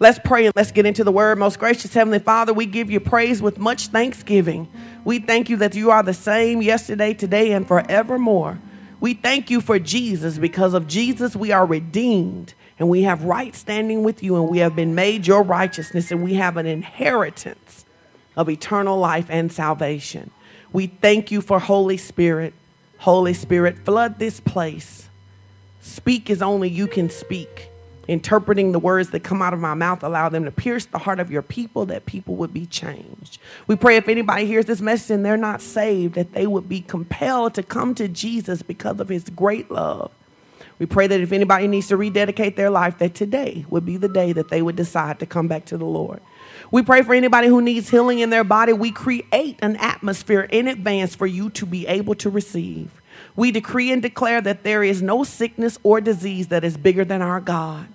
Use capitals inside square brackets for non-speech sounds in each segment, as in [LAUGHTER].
Let's pray and let's get into the word. Most gracious Heavenly Father, we give you praise with much thanksgiving. We thank you that you are the same yesterday, today, and forevermore. We thank you for Jesus. Because of Jesus, we are redeemed and we have right standing with you, and we have been made your righteousness, and we have an inheritance of eternal life and salvation. We thank you for Holy Spirit. Holy Spirit, flood this place. Speak as only you can speak. Interpreting the words that come out of my mouth, allow them to pierce the heart of your people that people would be changed. We pray if anybody hears this message and they're not saved, that they would be compelled to come to Jesus because of his great love. We pray that if anybody needs to rededicate their life, that today would be the day that they would decide to come back to the Lord. We pray for anybody who needs healing in their body. We create an atmosphere in advance for you to be able to receive. We decree and declare that there is no sickness or disease that is bigger than our God.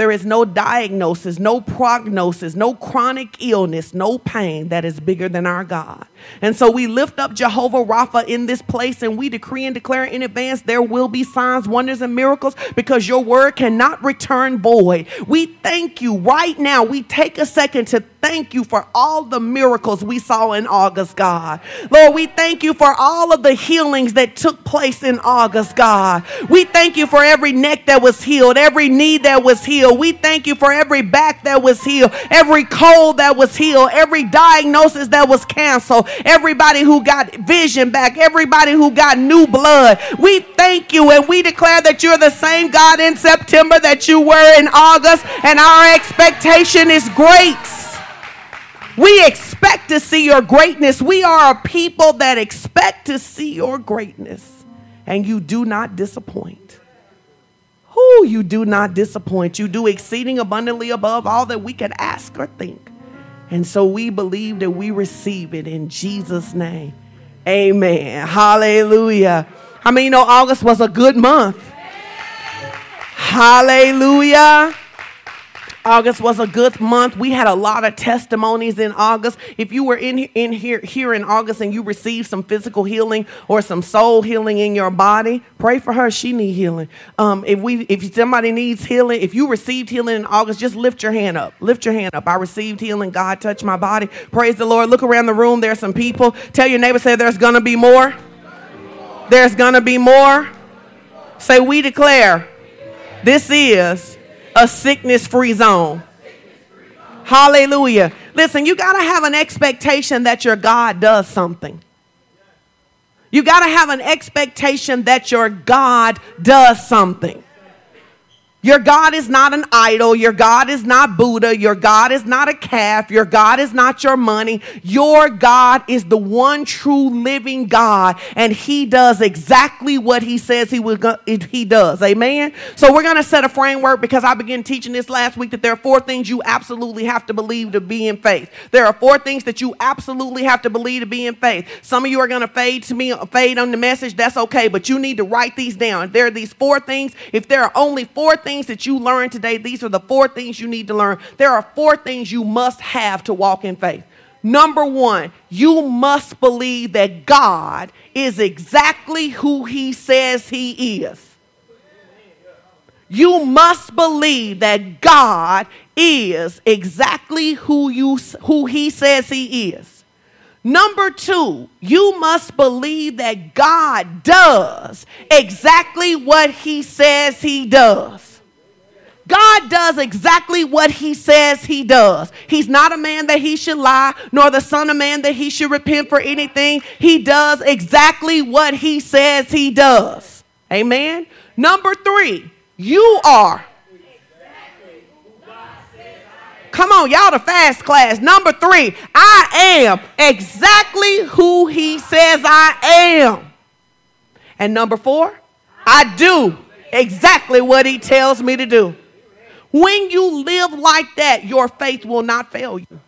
There is no diagnosis, no prognosis, no chronic illness, no pain that is bigger than our God. And so we lift up Jehovah Rapha in this place and we decree and declare in advance there will be signs, wonders, and miracles because your word cannot return void. We thank you right now. We take a second to thank you for all the miracles we saw in August, God. Lord, we thank you for all of the healings that took place in August, God. We thank you for every neck that was healed, every knee that was healed. We thank you for every back that was healed, every cold that was healed, every diagnosis that was canceled, everybody who got vision back, everybody who got new blood. We thank you and we declare that you're the same God in September that you were in August, and our expectation is great. We expect to see your greatness. We are a people that expect to see your greatness, and you do not disappoint. Who you do not disappoint. You do exceeding abundantly above all that we can ask or think. And so we believe that we receive it in Jesus' name. Amen. Hallelujah. I mean, you know, August was a good month. Hallelujah. August was a good month. We had a lot of testimonies in August. If you were in, in here, here in August and you received some physical healing or some soul healing in your body, pray for her. She need healing. Um, if we, if somebody needs healing, if you received healing in August, just lift your hand up. Lift your hand up. I received healing. God touched my body. Praise the Lord. Look around the room. There's some people. Tell your neighbor, say, there's going to be more. There's going to be more. Say, we declare this is a sickness free zone. Hallelujah. Listen, you got to have an expectation that your God does something. You got to have an expectation that your God does something. Your God is not an idol. Your God is not Buddha. Your God is not a calf. Your God is not your money. Your God is the one true living God, and He does exactly what He says He will. He does. Amen. So we're gonna set a framework because I began teaching this last week that there are four things you absolutely have to believe to be in faith. There are four things that you absolutely have to believe to be in faith. Some of you are gonna fade to me, fade on the message. That's okay, but you need to write these down. There are these four things. If there are only four things things that you learned today, these are the four things you need to learn. There are four things you must have to walk in faith. Number one, you must believe that God is exactly who He says He is. You must believe that God is exactly who, you, who He says He is. Number two, you must believe that God does exactly what He says He does. God does exactly what he says he does. He's not a man that he should lie, nor the son of man that he should repent for anything. He does exactly what he says he does. Amen. Number three, you are. Come on, y'all, the fast class. Number three, I am exactly who he says I am. And number four, I do exactly what he tells me to do. When you live like that, your faith will not fail you.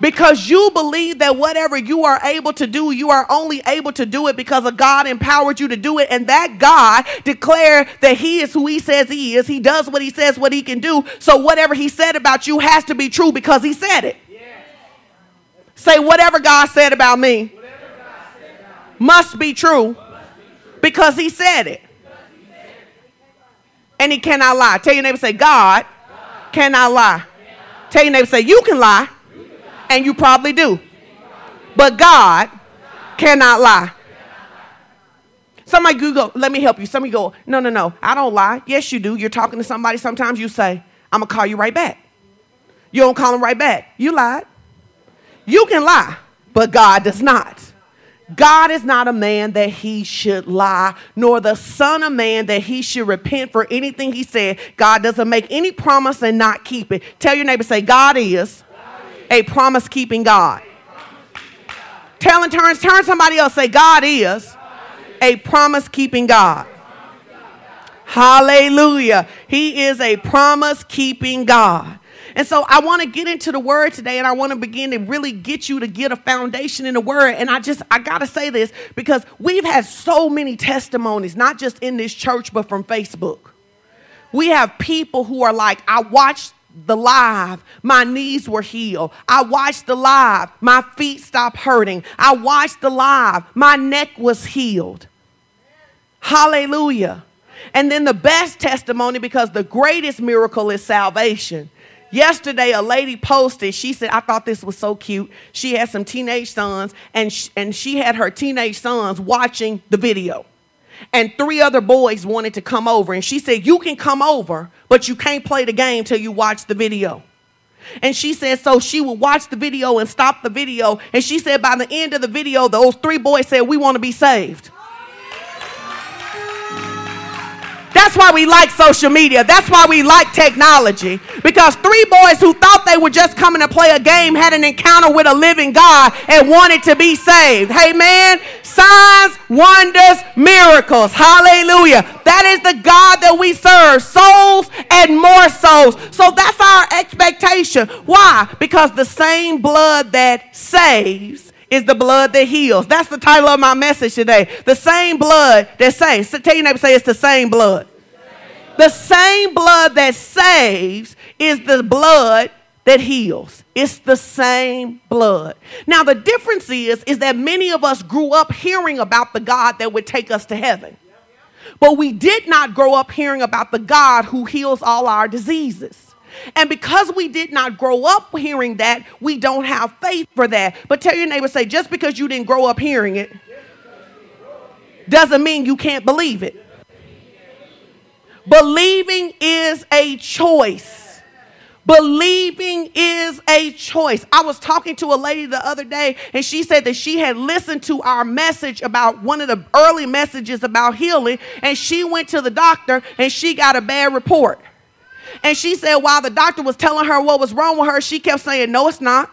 Because you believe that whatever you are able to do, you are only able to do it because of God empowered you to do it. And that God declared that He is who He says He is. He does what He says, what He can do. So whatever He said about you has to be true because He said it. Say, whatever God said about me, must, be true because He said it and he cannot lie. Tell your neighbor, say, God, God. cannot lie. Tell your neighbor, say, you can lie, and you probably do. But God cannot lie. Somebody Google, let me help you. Somebody go, no, no, no, I don't lie. Yes, you do. You're talking to somebody. Sometimes you say, I'm going to call you right back. You don't call him right back. You lied. You can lie, but God does not. God is not a man that he should lie, nor the son of man that he should repent for anything he said. God doesn't make any promise and not keep it. Tell your neighbor, say, God is, a promise keeping God. Tell and turn, turn somebody else, say, God is a promise keeping God. Hallelujah. He is a promise keeping God. And so I want to get into the word today and I want to begin to really get you to get a foundation in the word. And I just, I got to say this because we've had so many testimonies, not just in this church, but from Facebook. We have people who are like, I watched the live, my knees were healed. I watched the live, my feet stopped hurting. I watched the live, my neck was healed. Hallelujah. And then the best testimony, because the greatest miracle is salvation. Yesterday, a lady posted, she said, I thought this was so cute. She had some teenage sons, and, sh- and she had her teenage sons watching the video. And three other boys wanted to come over. And she said, You can come over, but you can't play the game till you watch the video. And she said, so she would watch the video and stop the video. And she said, by the end of the video, those three boys said, We want to be saved. That's why we like social media. That's why we like technology. Because three boys who thought they were just coming to play a game had an encounter with a living God and wanted to be saved. Hey, man, signs, wonders, miracles. Hallelujah. That is the God that we serve. Souls and more souls. So that's our expectation. Why? Because the same blood that saves is the blood that heals. That's the title of my message today. The same blood that saves. So tell your neighbor, say it's the same blood. The same blood that saves is the blood that heals. It's the same blood. Now the difference is is that many of us grew up hearing about the God that would take us to heaven. But we did not grow up hearing about the God who heals all our diseases. And because we did not grow up hearing that, we don't have faith for that. But tell your neighbor, say, just because you didn't grow up hearing it doesn't mean you can't believe it. Believing is a choice. Believing is a choice. I was talking to a lady the other day, and she said that she had listened to our message about one of the early messages about healing, and she went to the doctor and she got a bad report. And she said, while the doctor was telling her what was wrong with her, she kept saying, No, it's not.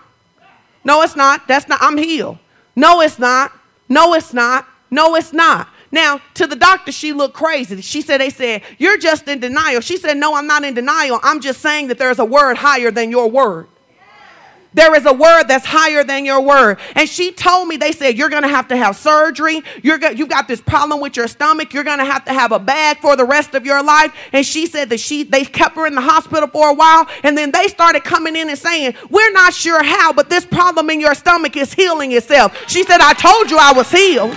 No, it's not. That's not. I'm healed. No, it's not. No, it's not. No, it's not. Now, to the doctor, she looked crazy. She said, They said, You're just in denial. She said, No, I'm not in denial. I'm just saying that there's a word higher than your word. There is a word that's higher than your word. And she told me, they said, you're going to have to have surgery. You're go- you've got this problem with your stomach. You're going to have to have a bag for the rest of your life. And she said that she, they kept her in the hospital for a while. And then they started coming in and saying, we're not sure how, but this problem in your stomach is healing itself. She said, I told you I was healed.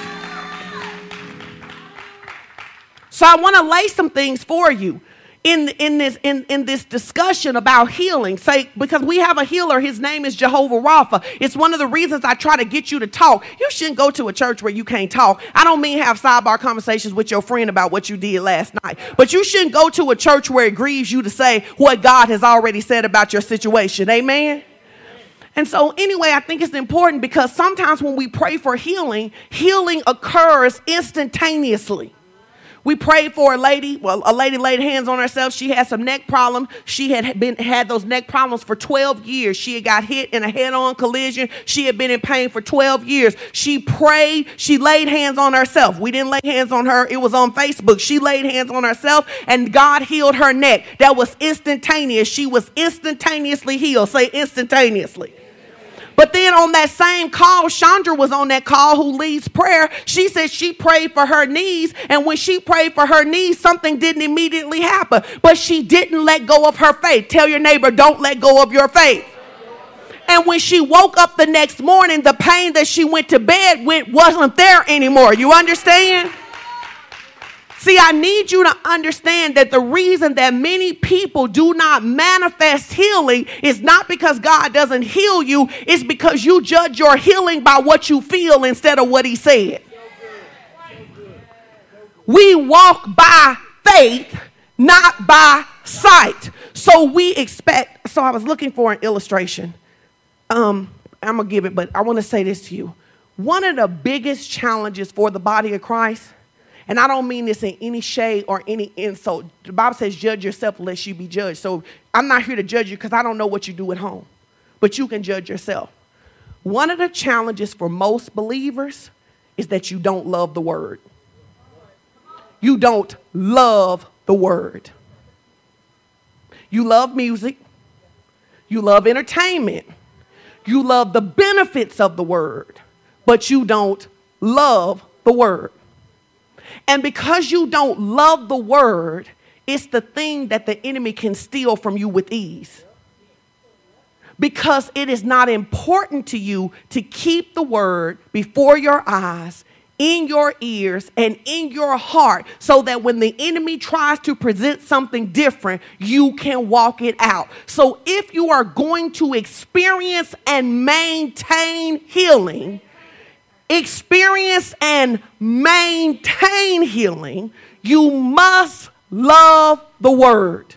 So I want to lay some things for you in, in, this, in, in this discussion about healing. Say, because we have a healer, his name is Jehovah Rapha. It's one of the reasons I try to get you to talk. You shouldn't go to a church where you can't talk. I don't mean have sidebar conversations with your friend about what you did last night, but you shouldn't go to a church where it grieves you to say what God has already said about your situation. Amen? And so, anyway, I think it's important because sometimes when we pray for healing, healing occurs instantaneously. We prayed for a lady. Well, a lady laid hands on herself. She had some neck problems. She had been had those neck problems for 12 years. She had got hit in a head-on collision. She had been in pain for 12 years. She prayed. She laid hands on herself. We didn't lay hands on her. It was on Facebook. She laid hands on herself, and God healed her neck. That was instantaneous. She was instantaneously healed. Say instantaneously. But then on that same call, Chandra was on that call who leads prayer. She said she prayed for her knees. And when she prayed for her knees, something didn't immediately happen. But she didn't let go of her faith. Tell your neighbor, don't let go of your faith. And when she woke up the next morning, the pain that she went to bed with wasn't there anymore. You understand? See, I need you to understand that the reason that many people do not manifest healing is not because God doesn't heal you, it's because you judge your healing by what you feel instead of what He said. We walk by faith, not by sight. So we expect. So I was looking for an illustration. Um, I'm gonna give it, but I want to say this to you. One of the biggest challenges for the body of Christ and I don't mean this in any shade or any insult. The Bible says, judge yourself lest you be judged. So I'm not here to judge you because I don't know what you do at home, but you can judge yourself. One of the challenges for most believers is that you don't love the word. You don't love the word. You love music. You love entertainment. You love the benefits of the word, but you don't love the word. And because you don't love the word, it's the thing that the enemy can steal from you with ease. Because it is not important to you to keep the word before your eyes, in your ears, and in your heart, so that when the enemy tries to present something different, you can walk it out. So if you are going to experience and maintain healing, experience and maintain healing, you must love the word.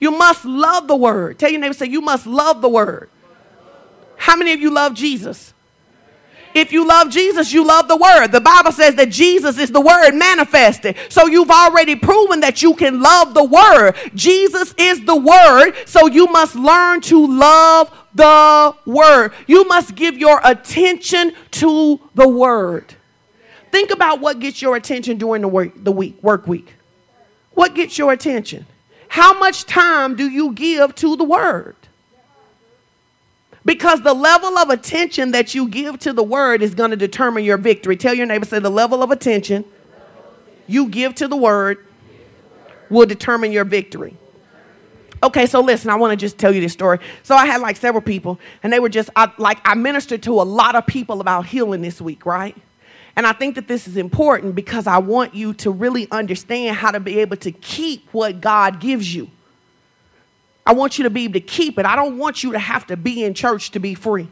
You must love the word. Tell your neighbor, say, You must love the word. How many of you love Jesus? If you love Jesus, you love the word. The Bible says that Jesus is the word manifested. So you've already proven that you can love the word. Jesus is the word. So you must learn to love the word. You must give your attention to the word. Think about what gets your attention during the work, the week, work week. What gets your attention? How much time do you give to the word? Because the level of attention that you give to the word is going to determine your victory. Tell your neighbor, say, the level of attention you give to the word will determine your victory. Okay, so listen, I want to just tell you this story. So I had like several people, and they were just I, like I ministered to a lot of people about healing this week, right? And I think that this is important because I want you to really understand how to be able to keep what God gives you. I want you to be able to keep it. I don't want you to have to be in church to be free.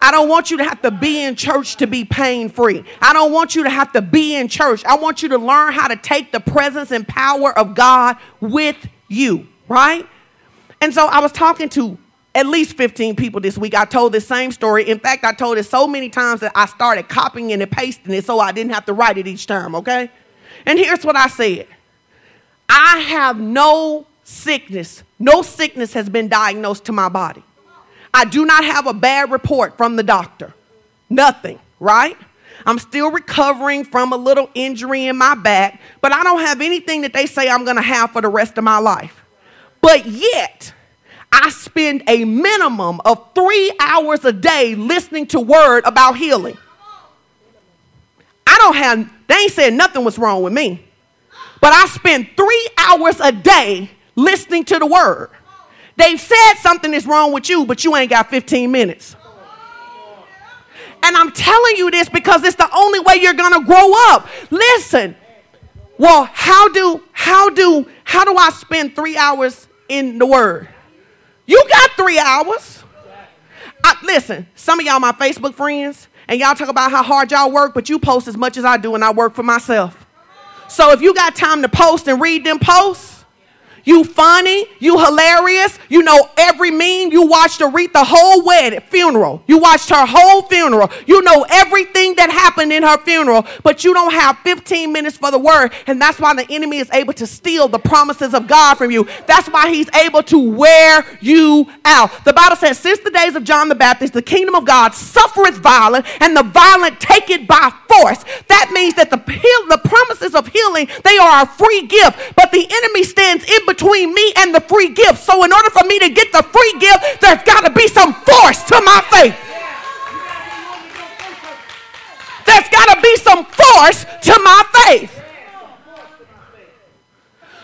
I don't want you to have to be in church to be pain free. I don't want you to have to be in church. I want you to learn how to take the presence and power of God with you right? And so I was talking to at least 15 people this week. I told the same story. In fact, I told it so many times that I started copying and pasting it so I didn't have to write it each time, okay? And here's what I said I have no sickness, no sickness has been diagnosed to my body. I do not have a bad report from the doctor. Nothing, right? I'm still recovering from a little injury in my back, but I don't have anything that they say I'm gonna have for the rest of my life. But yet, I spend a minimum of three hours a day listening to word about healing. I don't have, they ain't said nothing was wrong with me. But I spend three hours a day listening to the word. They've said something is wrong with you, but you ain't got 15 minutes. And I'm telling you this because it's the only way you're gonna grow up. Listen, well, how do how do how do I spend three hours in the word. You got three hours. I, listen, some of y'all my Facebook friends, and y'all talk about how hard y'all work, but you post as much as I do, and I work for myself. So if you got time to post and read them posts, you funny, you hilarious, you know every meme. You watched Aretha whole wedding funeral. You watched her whole funeral. You know everything that happened in her funeral, but you don't have 15 minutes for the word. And that's why the enemy is able to steal the promises of God from you. That's why he's able to wear you out. The Bible says, since the days of John the Baptist, the kingdom of God suffereth violence, and the violent take it by force. That means that the, the promises of healing, they are a free gift, but the enemy stands in between me and the free gift. So, in order for me to get the free gift, there's got to be some force to my faith. There's got to be some force to my faith.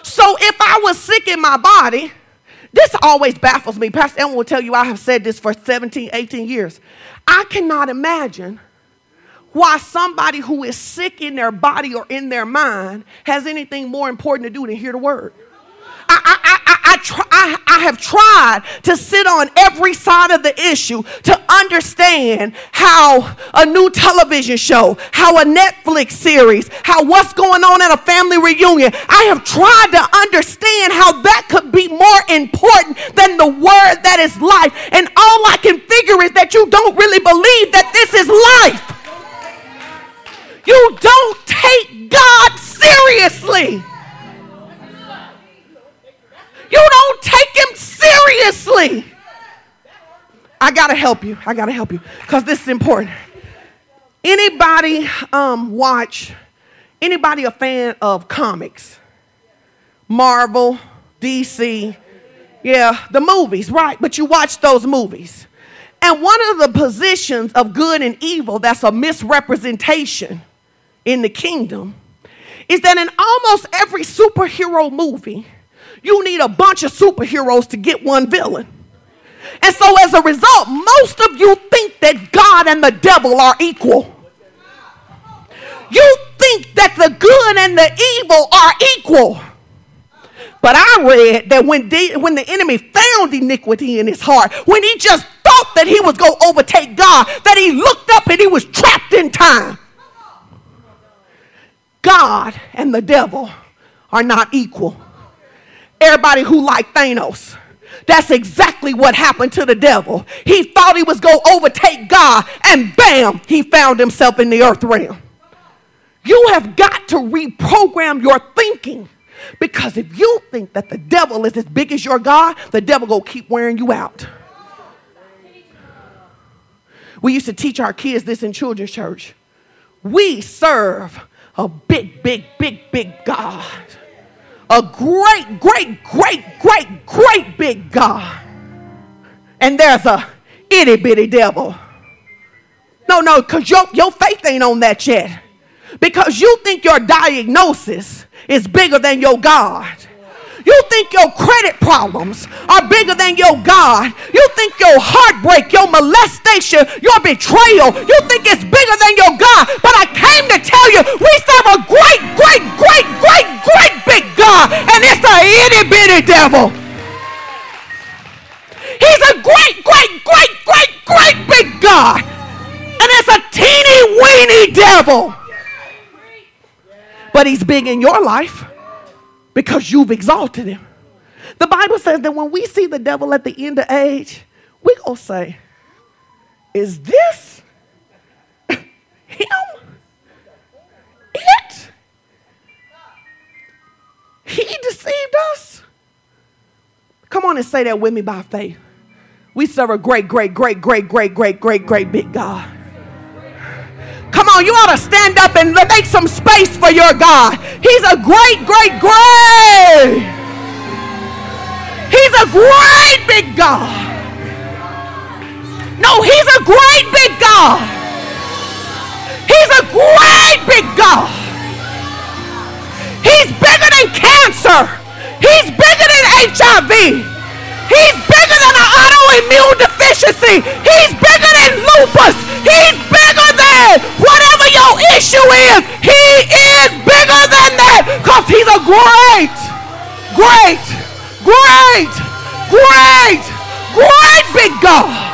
So, if I was sick in my body, this always baffles me. Pastor Ellen will tell you I have said this for 17, 18 years. I cannot imagine why somebody who is sick in their body or in their mind has anything more important to do than hear the word. I, I, I, I, have tried to sit on every side of the issue to understand how a new television show, how a Netflix series, how what's going on at a family reunion. I have tried to understand how that could be more important than the word that is life. And all I can figure is that you don't really believe that this is life. You don't take God seriously. You don't take him seriously. I got to help you. I got to help you because this is important. Anybody um, watch, anybody a fan of comics? Marvel, DC, yeah, the movies, right? But you watch those movies. And one of the positions of good and evil that's a misrepresentation in the kingdom is that in almost every superhero movie, you need a bunch of superheroes to get one villain. And so, as a result, most of you think that God and the devil are equal. You think that the good and the evil are equal. But I read that when, the, when the enemy found iniquity in his heart, when he just thought that he was going to overtake God, that he looked up and he was trapped in time. God and the devil are not equal. Everybody who liked Thanos. That's exactly what happened to the devil. He thought he was going to overtake God, and bam, he found himself in the earth realm. You have got to reprogram your thinking because if you think that the devil is as big as your God, the devil will keep wearing you out. We used to teach our kids this in children's church. We serve a big, big, big, big God a great, great, great, great, great big God. And there's a itty bitty devil. No, no, because your, your faith ain't on that yet. Because you think your diagnosis is bigger than your God. You think your credit problems are bigger than your God. You think your heartbreak, your molestation, your betrayal, you think it's bigger than your God. But I came to tell you, we serve a great, great, great, great, great big God, and it's a itty bitty devil. He's a great, great, great, great, great big God. And it's a teeny weeny devil. But he's big in your life because you've exalted him. The Bible says that when we see the devil at the end of age, we gonna say, Is this him? It? He deceived us? Come on and say that with me by faith. We serve a great, great, great, great, great, great, great, great big God. On, you ought to stand up and make some space for your God. He's a great, great, great. He's a great big God. No, he's a great big God. He's a great big God. He's bigger than cancer. He's bigger than HIV. He's bigger than an autoimmune deficiency. He's bigger than lupus. He's bigger than whatever your issue is. He is bigger than that because he's a great, great, great, great, great big God.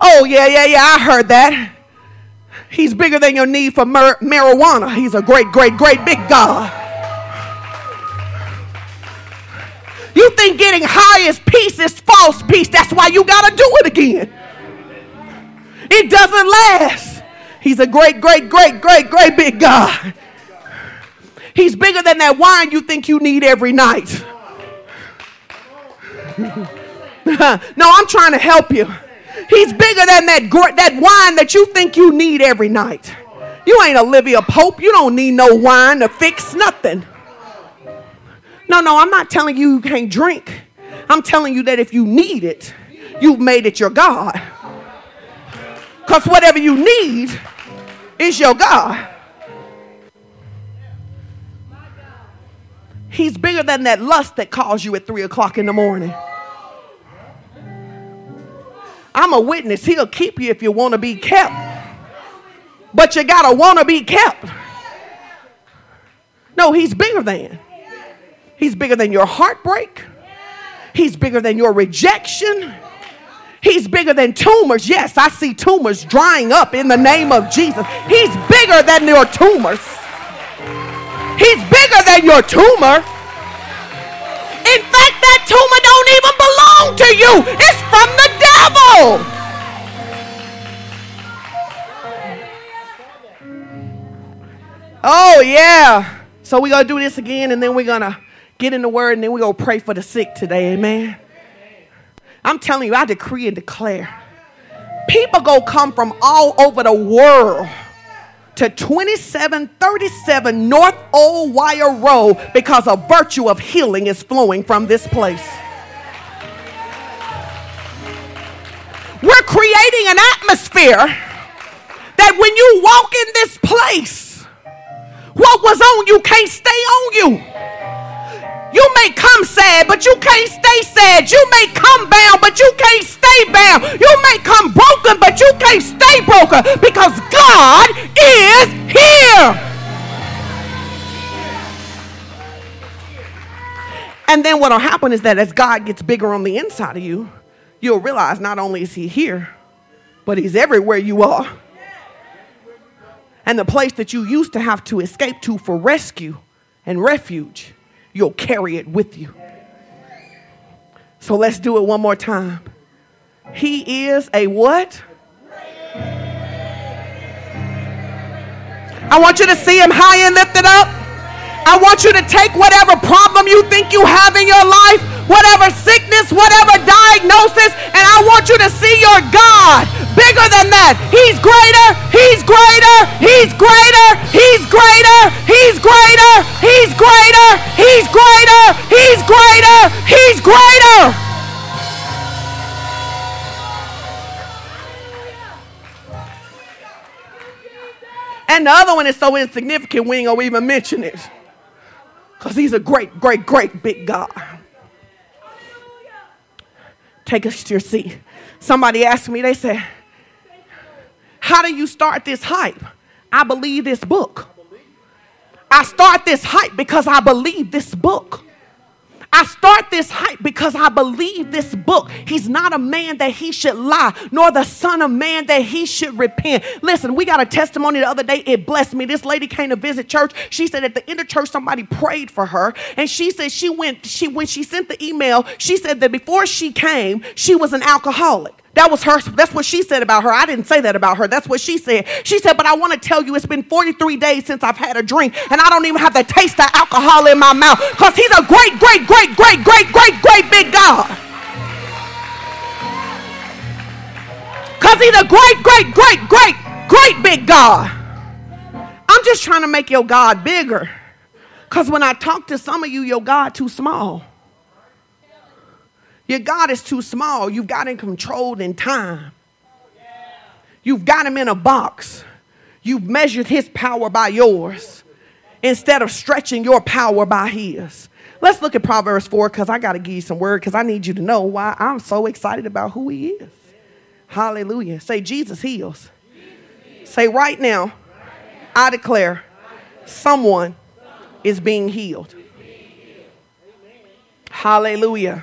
Oh, yeah, yeah, yeah, I heard that. He's bigger than your need for mar- marijuana. He's a great, great, great big God. You think getting high is peace is false peace. That's why you got to do it again. It doesn't last. He's a great, great, great, great, great big God. He's bigger than that wine you think you need every night. [LAUGHS] no, I'm trying to help you. He's bigger than that, that wine that you think you need every night. You ain't Olivia Pope. You don't need no wine to fix nothing. No, no, I'm not telling you you can't drink. I'm telling you that if you need it, you've made it your God. Because whatever you need is your God. He's bigger than that lust that calls you at three o'clock in the morning. I'm a witness. He'll keep you if you want to be kept. But you got to want to be kept. No, he's bigger than. He's bigger than your heartbreak. He's bigger than your rejection. He's bigger than tumors. Yes, I see tumors drying up in the name of Jesus. He's bigger than your tumors. He's bigger than your tumor. In fact, that tumor don't even belong to you. It's from the devil. Oh, yeah. So we're to do this again and then we're to get in the word and then we're to pray for the sick today. Amen. I'm telling you, I decree and declare. People go come from all over the world to 2737 North Old Wire Road because a virtue of healing is flowing from this place. We're creating an atmosphere that when you walk in this place, what was on you can't stay on you. You may come sad, but you can't stay sad. You may come bound, but you can't stay bound. You may come broken, but you can't stay broken because God is here. And then what'll happen is that as God gets bigger on the inside of you, you'll realize not only is he here, but he's everywhere you are. And the place that you used to have to escape to for rescue and refuge you'll carry it with you. So let's do it one more time. He is a what? I want you to see him high and lifted up. I want you to take whatever problem you think you have in your life, whatever sickness, whatever diagnosis, and I want you to see your God bigger than that. He's greater, he's greater, he's greater, he's greater, he's greater, he's greater, he's greater, he's greater, he's greater. And the other one is so insignificant, we ain't gonna even mention it. Because he's a great, great, great big God. Take us to your seat. Somebody asked me, they said, How do you start this hype? I believe this book. I start this hype because I believe this book. I start this hype because I believe this book. He's not a man that he should lie, nor the son of man that he should repent. Listen, we got a testimony the other day. It blessed me. This lady came to visit church. She said at the end of church, somebody prayed for her. And she said she went, she when she sent the email, she said that before she came, she was an alcoholic. That was her, that's what she said about her. I didn't say that about her. That's what she said. She said, But I want to tell you, it's been 43 days since I've had a drink, and I don't even have the taste of alcohol in my mouth because he's a great, great, great, great, great, great, great big God. Because he's a great, great, great, great, great big God. I'm just trying to make your God bigger. Because when I talk to some of you, your God too small. Your God is too small. You've got him controlled in time. You've got him in a box. You've measured his power by yours instead of stretching your power by his. Let's look at Proverbs 4 because I got to give you some word because I need you to know why I'm so excited about who he is. Hallelujah. Say, Jesus heals. Say, right now, I declare someone is being healed. Hallelujah.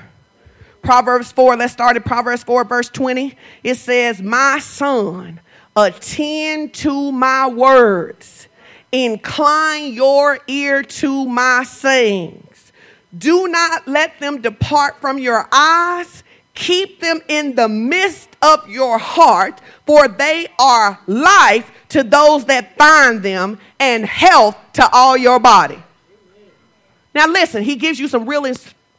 Proverbs 4, let's start at Proverbs 4, verse 20. It says, My son, attend to my words, incline your ear to my sayings. Do not let them depart from your eyes. Keep them in the midst of your heart, for they are life to those that find them and health to all your body. Now, listen, he gives you some real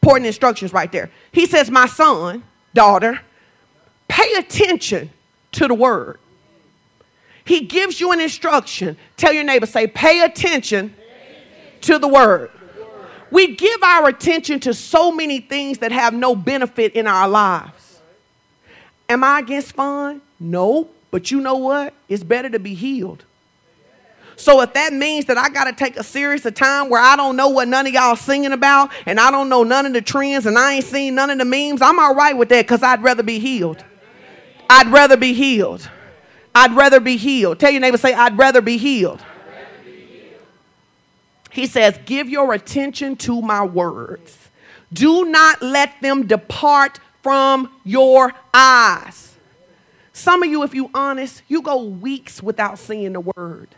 important instructions right there. He says, My son, daughter, pay attention to the word. He gives you an instruction. Tell your neighbor, say, pay attention to the word. We give our attention to so many things that have no benefit in our lives. Am I against fun? No, but you know what? It's better to be healed so if that means that I got to take a serious of time where I don't know what none of y'all singing about and I don't know none of the trends and I ain't seen none of the memes, I'm all right with that because I'd rather be healed. I'd rather be healed. I'd rather be healed. Tell your neighbor, say, I'd rather be healed. He says, Give your attention to my words. Do not let them depart from your eyes. Some of you, if you honest, you go weeks without seeing the word.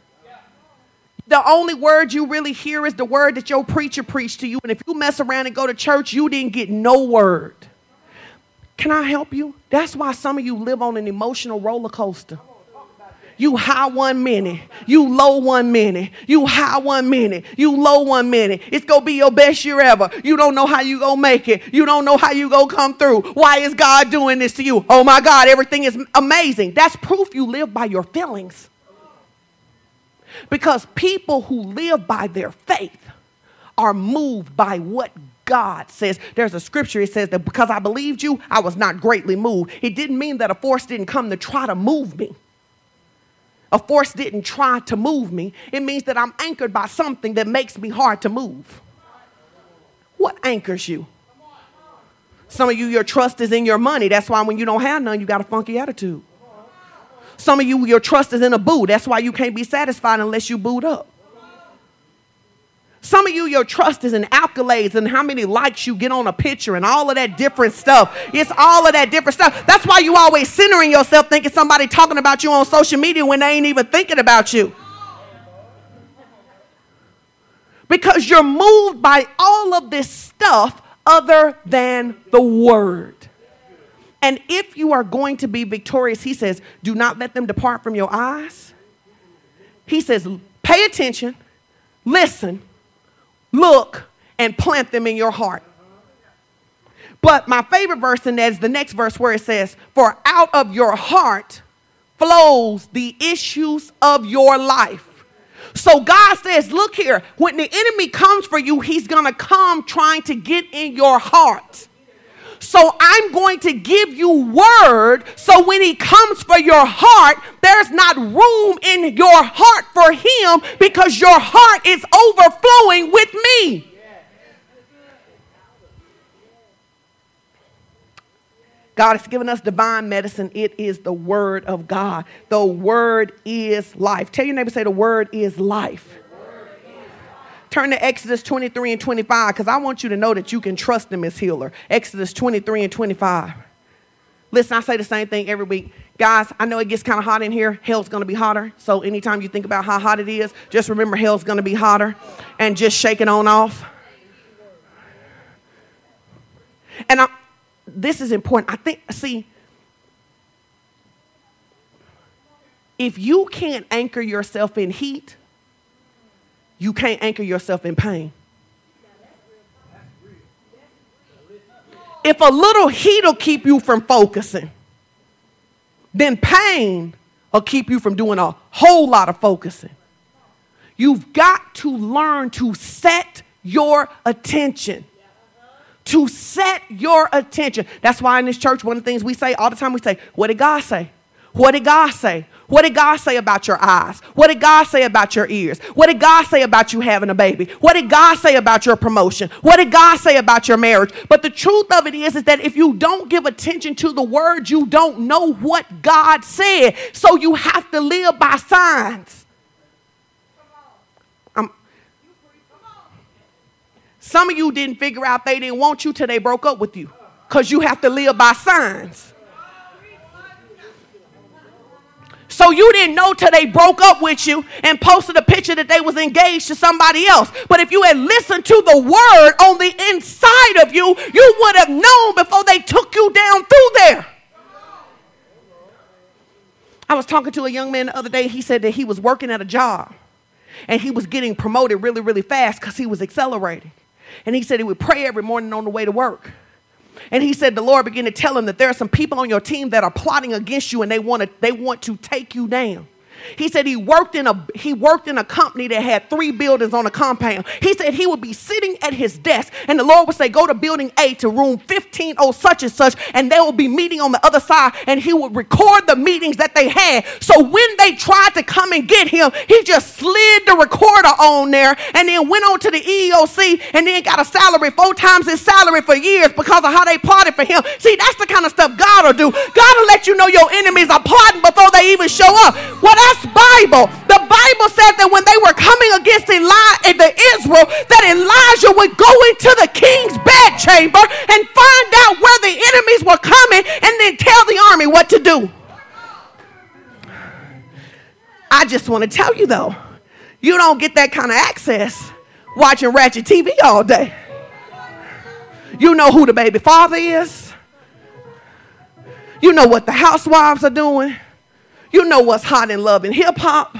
The only word you really hear is the word that your preacher preached to you. And if you mess around and go to church, you didn't get no word. Can I help you? That's why some of you live on an emotional roller coaster. You high one minute, you low one minute, you high one minute, you low one minute. It's gonna be your best year ever. You don't know how you gonna make it. You don't know how you gonna come through. Why is God doing this to you? Oh my God, everything is amazing. That's proof you live by your feelings. Because people who live by their faith are moved by what God says. There's a scripture, it says that because I believed you, I was not greatly moved. It didn't mean that a force didn't come to try to move me. A force didn't try to move me. It means that I'm anchored by something that makes me hard to move. What anchors you? Some of you, your trust is in your money. That's why when you don't have none, you got a funky attitude. Some of you, your trust is in a boo. That's why you can't be satisfied unless you boot up. Some of you, your trust is in accolades and how many likes you get on a picture and all of that different stuff. It's all of that different stuff. That's why you always centering yourself thinking somebody talking about you on social media when they ain't even thinking about you. Because you're moved by all of this stuff other than the word. And if you are going to be victorious, he says, do not let them depart from your eyes. He says, pay attention, listen, look, and plant them in your heart. But my favorite verse in that is the next verse where it says, For out of your heart flows the issues of your life. So God says, Look here, when the enemy comes for you, he's to come trying to get in your heart. So I'm going to give you word so when he comes for your heart, there's not room in your heart for him because your heart is overflowing with me. God has given us divine medicine. It is the word of God. The word is life. Tell your neighbor, say, the word is life. Turn to Exodus 23 and 25 because I want you to know that you can trust him as healer. Exodus 23 and 25. Listen, I say the same thing every week. Guys, I know it gets kind of hot in here. Hell's going to be hotter. So anytime you think about how hot it is, just remember hell's going to be hotter and just shake it on off. And I, this is important. I think, see, if you can't anchor yourself in heat, you can't anchor yourself in pain. If a little heat will keep you from focusing, then pain will keep you from doing a whole lot of focusing. You've got to learn to set your attention. To set your attention. That's why in this church, one of the things we say all the time, we say, What did God say? What did God say? What did God say about your eyes? What did God say about your ears? What did God say about you having a baby? What did God say about your promotion? What did God say about your marriage? But the truth of it is, is that if you don't give attention to the word, you don't know what God said. So you have to live by signs. Some of you didn't figure out they didn't want you till they broke up with you because you have to live by signs. So you didn't know till they broke up with you and posted a picture that they was engaged to somebody else. But if you had listened to the word on the inside of you, you would have known before they took you down through there. I was talking to a young man the other day. He said that he was working at a job and he was getting promoted really, really fast because he was accelerating. And he said he would pray every morning on the way to work. And he said the Lord began to tell him that there are some people on your team that are plotting against you and they want to they want to take you down. He said he worked in a he worked in a company that had three buildings on a compound. He said he would be sitting at his desk and the Lord would say, Go to building A to room 15 oh such and such, and they will be meeting on the other side, and he would record the meetings that they had. So when they tried to come and get him, he just slid the recorder on there and then went on to the EEOC and then got a salary four times his salary for years because of how they plotted for him. See, that's the kind of stuff God will do. God will let you know your enemies are plotting before they even show up. Well, that's Bible. The Bible said that when they were coming against Eli- eh, the Israel, that Elijah would go into the king's bedchamber and find out where the enemies were coming and then tell the army what to do. I just want to tell you though, you don't get that kind of access watching Ratchet TV all day. You know who the baby father is. You know what the housewives are doing. You know what's hot in love and hip hop.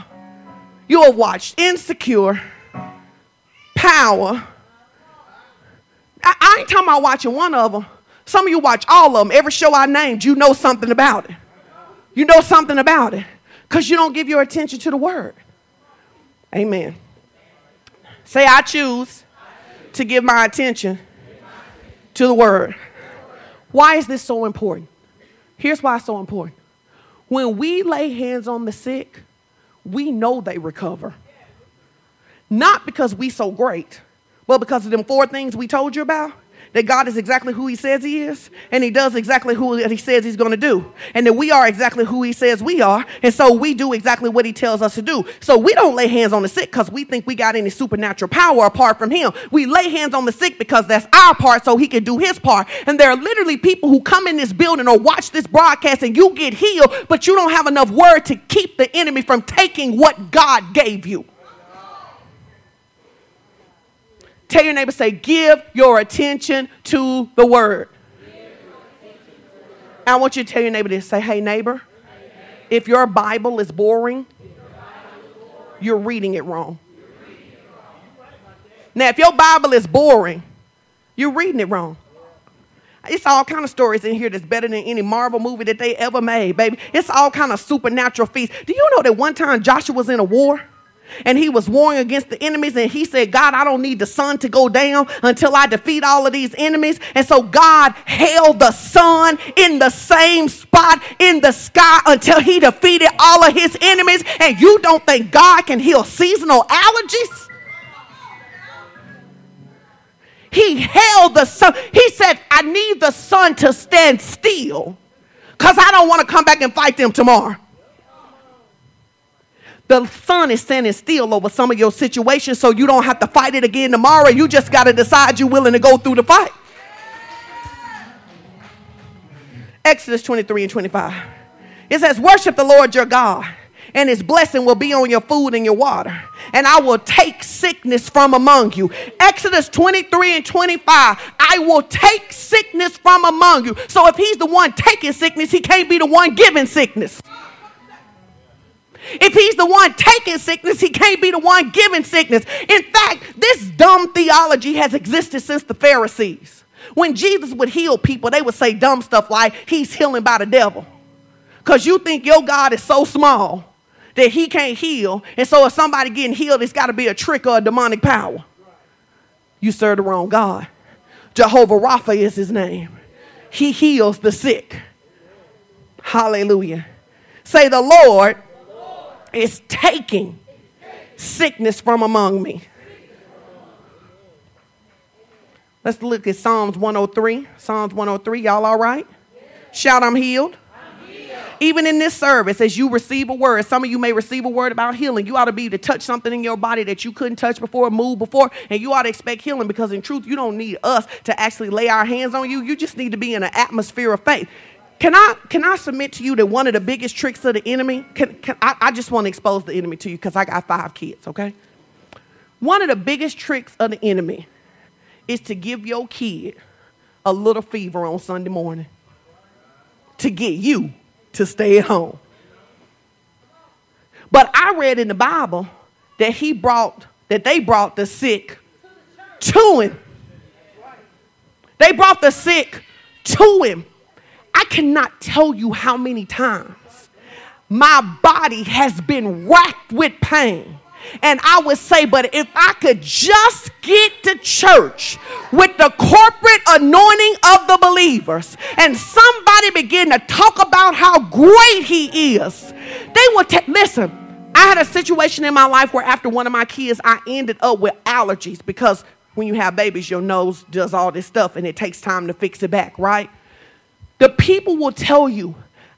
You have watched Insecure, Power. I, I, ain't talking about watching one of them. Some of you watch all of them. Every show I named, you know something about it. You know something about it because you don't give your attention to the word. Amen. Say, I choose to give my attention to the word. Why is this so important? Here's why it's so important. When we lay hands on the sick, we know they recover. Not because we so great, but because of them four things we told you about that God is exactly who He says He is, and He does exactly who He says He's going to do, and that we are exactly who He says we are, and so we do exactly what He tells us to do. So we don't lay hands on the sick because we think we got any supernatural power apart from Him. We lay hands on the sick because that's our part, so He can do His part. And there are literally people who come in this building or watch this broadcast, and you get healed, but you don't have enough word to keep the enemy from taking what God gave you. Tell your neighbor, say, give your attention to the word. I want you to tell your neighbor this. Say, hey, neighbor, if your Bible is boring, you're reading it wrong. Now, if your Bible is boring, you're reading it wrong. It's all kind of stories in here that's better than any Marvel movie that they ever made, baby. It's all kind of supernatural feats. Do you know that one time Joshua was in a war? And he was warring against the enemies. And he said god i don't need the sun to go down until i defeat all of these enemies. And so god held the sun in the same spot in the sky until he defeated all of his enemies. And you don't think god can heal seasonal allergies? He held the sun. He said i need the sun to stand still because i don't want to come back and fight them tomorrow the sun is standing still over some of your situations so you don't have to fight it again tomorrow. You just got to decide you're willing to go through the fight. Exodus 23 and 25. It says, Worship the Lord your God, and his blessing will be on your food and your water, and I will take sickness from among you. Exodus 23 and 25. I will take sickness from among you. So if he's the one taking sickness, he can't be the one giving sickness. If he's the one taking sickness, he can't be the one giving sickness. In fact, this dumb theology has existed since the Pharisees. When Jesus would heal people, they would say dumb stuff like, He's healing by the devil. Because you think your God is so small that he can't heal. And so if somebody getting healed, it's got to be a trick or a demonic power. You serve the wrong God. Jehovah Rapha is his name. He heals the sick. Hallelujah. Say, The Lord is taking sickness from among me. Let's look at Psalms 103. Psalms 103. Y'all all right? Shout, I'm healed. Even in this service, as you receive a word, some of you may receive a word about healing. You ought to be able to touch something in your body that you couldn't touch before, move before, and you ought to expect healing because, in truth, you don't need us to actually lay our hands on you. You just need to be in an atmosphere of faith. Can I, can I submit to you that one of the biggest tricks of the enemy, can, can, I, I just want to expose the enemy to you because I got five kids, okay? One of the biggest tricks of the enemy is to give your kid a little fever on Sunday morning to get you to stay at home. But I read in the Bible that he brought, that they brought the sick to him. They brought the sick to him. I cannot tell you how many times my body has been racked with pain. And I would say, but if I could just get to church with the corporate anointing of the believers and somebody begin to talk about how great he is, they would take, listen, I had a situation in my life where after one of my kids, I ended up with allergies because when you have babies, your nose does all this stuff and it takes time to fix it back, right? The people will tell you,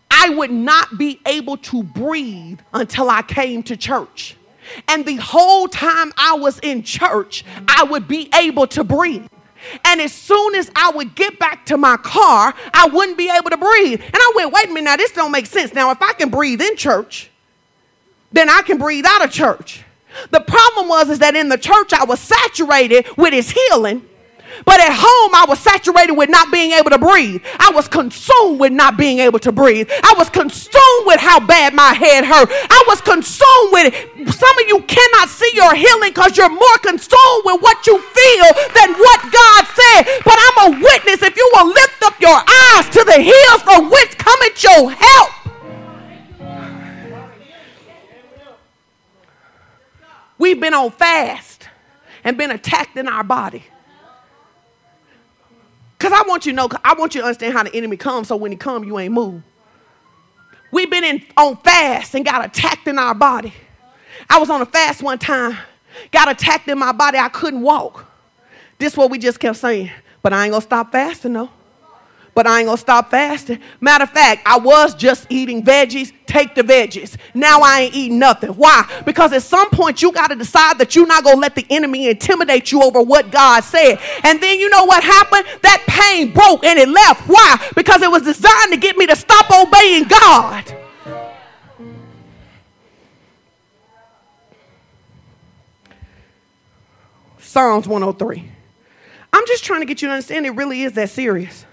I would not be able to breathe until I came to church. And the whole time I was in church, I would be able to breathe. And as soon as I would get back to my car, I wouldn't be able to breathe. And I went, wait a minute, now this don't make sense. Now, if I can breathe in church, then I can breathe out of church. The problem was is that in the church I was saturated with his healing but at home, I was saturated with not being able to breathe. I was consumed with not being able to breathe. I was consumed with how bad my head hurt. I was consumed with it. Some of you cannot see your healing because you're more consumed with what you feel than what God said. But I'm a witness. If you will lift up your eyes to the hills from which cometh your help. We've been on fast and been attacked in our body. Because I want you to know, I want you to understand how the enemy comes so when he comes, you ain't move. We've been in, on fast and got attacked in our body. I was on a fast one time, got attacked in my body. I couldn't walk. This is what we just kept saying. But I ain't gonna stop fasting though but I ain't gonna stop fasting. Matter of fact, I was just eating veggies. Take the veggies. Now I ain't eating nothing. Why? Because at some point you gotta decide that you're not gonna let the enemy intimidate you over what God said. And then you know what happened? That pain broke and it left. Why? Because it was designed to get me to stop obeying God. Psalms 103. I'm just trying to get you to understand it really is that serious.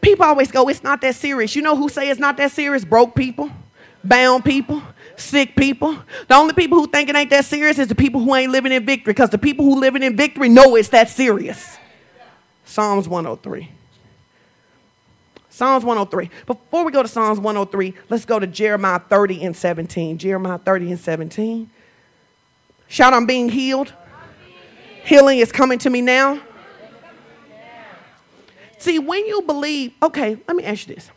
People always go, it's not that serious. You know who say it's not that serious? Broke people, bound people, sick people. The only people who think it ain't that serious is the people who ain't living in victory because the people who living in victory know it's that serious. Psalms 103. Psalms 103. Before we go to Psalms 103, let's go to Jeremiah 30 and 17. Jeremiah 30 and 17. Shout, I'm being healed. Healing is coming to me now. See, when you believe, okay, let me ask you this.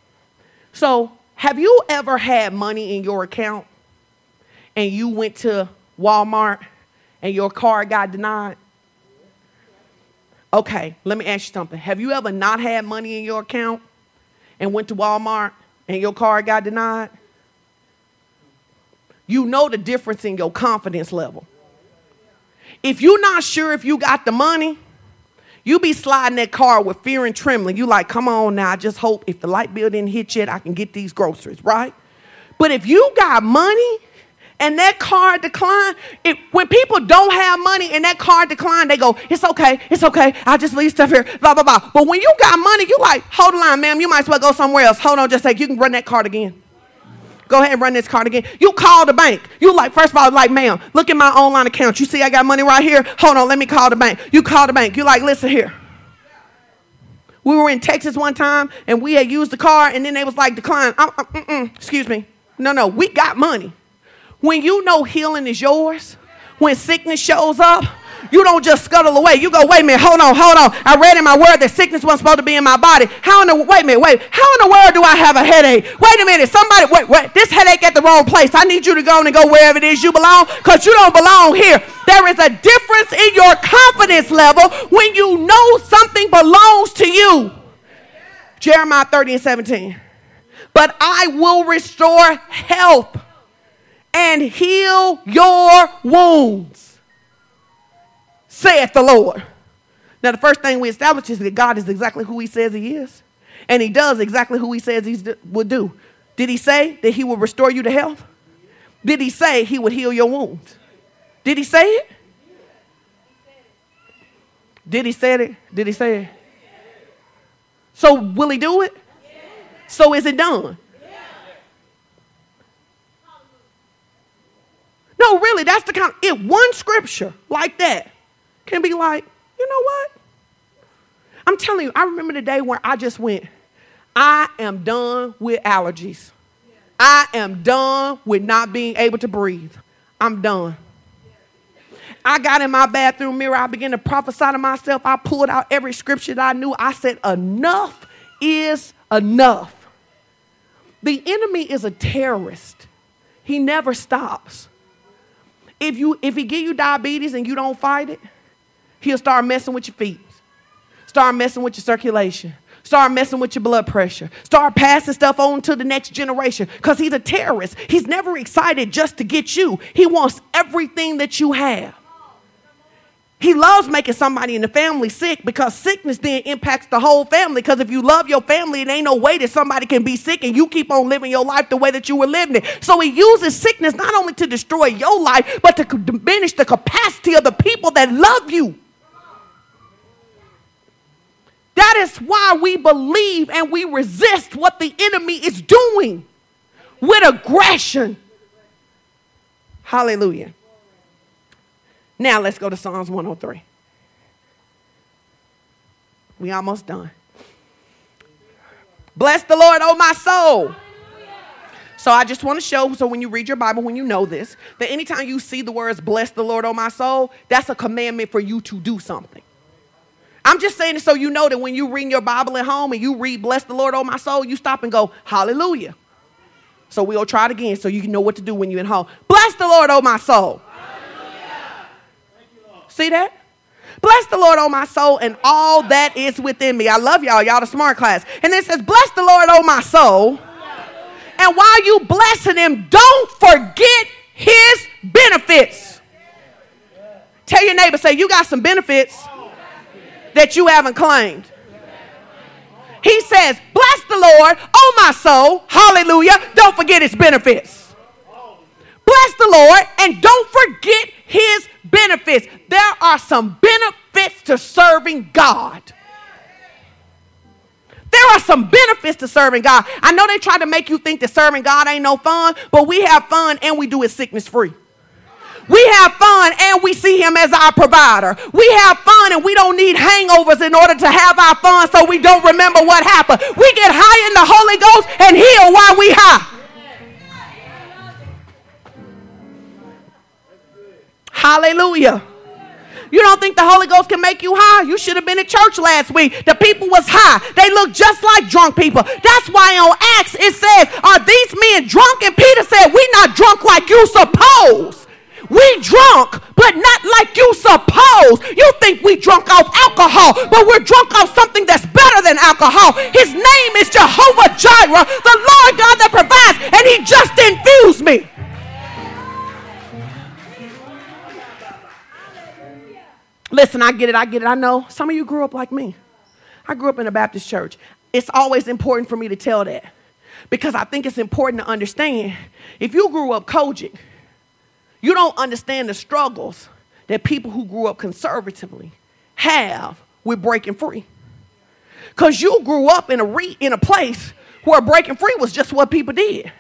So, have you ever had money in your account and you went to Walmart and your card got denied? Okay, let me ask you something. Have you ever not had money in your account and went to Walmart and your card got denied? You know the difference in your confidence level. If you're not sure if you got the money, you be sliding that car with fear and trembling. You like, come on now, I just hope if the light bill didn't hit yet, I can get these groceries, right? But if you got money and that car decline, it, when people don't have money and that car decline, they go, it's okay, it's okay, I'll just leave stuff here, blah, blah, blah. But when you got money, you like, hold the line, ma'am, you might as well go somewhere else. Hold on just a sec, you can run that card again. Go ahead and run this card again. You call the bank. You like, first of all, like, ma'am, look at my online account. You see I got money right here? Hold on, let me call the bank. You call the bank. You like, listen here. We were in Texas one time and we had used the car and then they was like, decline. Uh, uh, excuse me. No, no, we got money. When you know healing is yours, when sickness shows up, you don't just scuttle away. You go, wait a minute, hold on, hold on. I read in my word that sickness wasn't supposed to be in my body. How in the wait a minute, wait, how in the world do I have a headache? Wait a minute, somebody, wait, wait, this headache at the wrong place. I need you to go and go wherever it is you belong, because you don't belong here. There is a difference in your confidence level when you know something belongs to you. Jeremiah 30 and 17. But I will restore health and heal your wounds saith the Lord. Now, the first thing we establish is that God is exactly who He says He is, and He does exactly who He says He would do. Did He say that He would restore you to health? Did He say He would heal your wounds? Did He say it? Did He say it? Did He say it? So, will He do it? So, is it done? No, really, that's the kind. Of, one scripture like that can be like, you know what? I'm telling you, I remember the day where I just went, I am done with allergies. I am done with not being able to breathe. I'm done. I got in my bathroom mirror. I began to prophesy to myself. I pulled out every scripture that I knew. I said, Enough is enough. The enemy is a terrorist, he never stops. If, you, if he give you diabetes and you don't fight it, he'll start messing with your feet, start messing with your circulation, start messing with your blood pressure, start passing stuff on to the next generation because he's a terrorist. He's never excited just to get you, he wants everything that you have. He loves making somebody in the family sick because sickness then impacts the whole family. Because if you love your family, it ain't no way that somebody can be sick and you keep on living your life the way that you were living it. So he uses sickness not only to destroy your life, but to diminish the capacity of the people that love you. That is why we believe and we resist what the enemy is doing with aggression. Hallelujah. Now let's go to Psalms 103. We almost done. Bless the Lord, oh my soul. So I just want to show, so when you read your Bible, when you know this, that anytime you see the words bless the Lord, oh my soul, that's a commandment for you to do something. I'm just saying it so you know that when you read your Bible at home and you read bless the Lord, oh my soul, you stop and go, hallelujah. So we'll try it again so you can know what to do when you're at home. Bless the Lord, oh my soul. See that? Bless the Lord, oh my soul, and all that is within me. I love y'all. Y'all the smart class. And then it says, Bless the Lord, oh my soul. And while you blessing him, don't forget his benefits. Tell your neighbor, say, You got some benefits that you haven't claimed. He says, Bless the Lord, oh my soul. Hallelujah. Don't forget his benefits. Bless the Lord and don't forget his benefits. There are some benefits to serving God. There are some benefits to serving God. I know they try to make you think that serving God ain't no fun, but we have fun and we do it sickness free. We have fun and we see him as our provider. We have fun and we don't need hangovers in order to have our fun so we don't remember what happened. We get high in the Holy Ghost and heal while we high. Hallelujah. You don't think the Holy Ghost can make you high? You should have been at church last week. The people was high. They looked just like drunk people. That's why on Acts it says, Are these men drunk? And Peter said, We not drunk like you suppose. We drunk, but not like you suppose. You think we drunk off alcohol, but we're drunk off something that's better than alcohol. His name is Jehovah Jireh, the Lord God that provides, and he just infused me. Listen, I get it, I get it, I know. Some of you grew up like me. I grew up in a Baptist church. It's always important for me to tell that because I think it's important to understand. If you grew up COGIC, you don't understand the struggles that people who grew up conservatively have with breaking free. Because you grew up in a, re- in a place where breaking free was just what people did.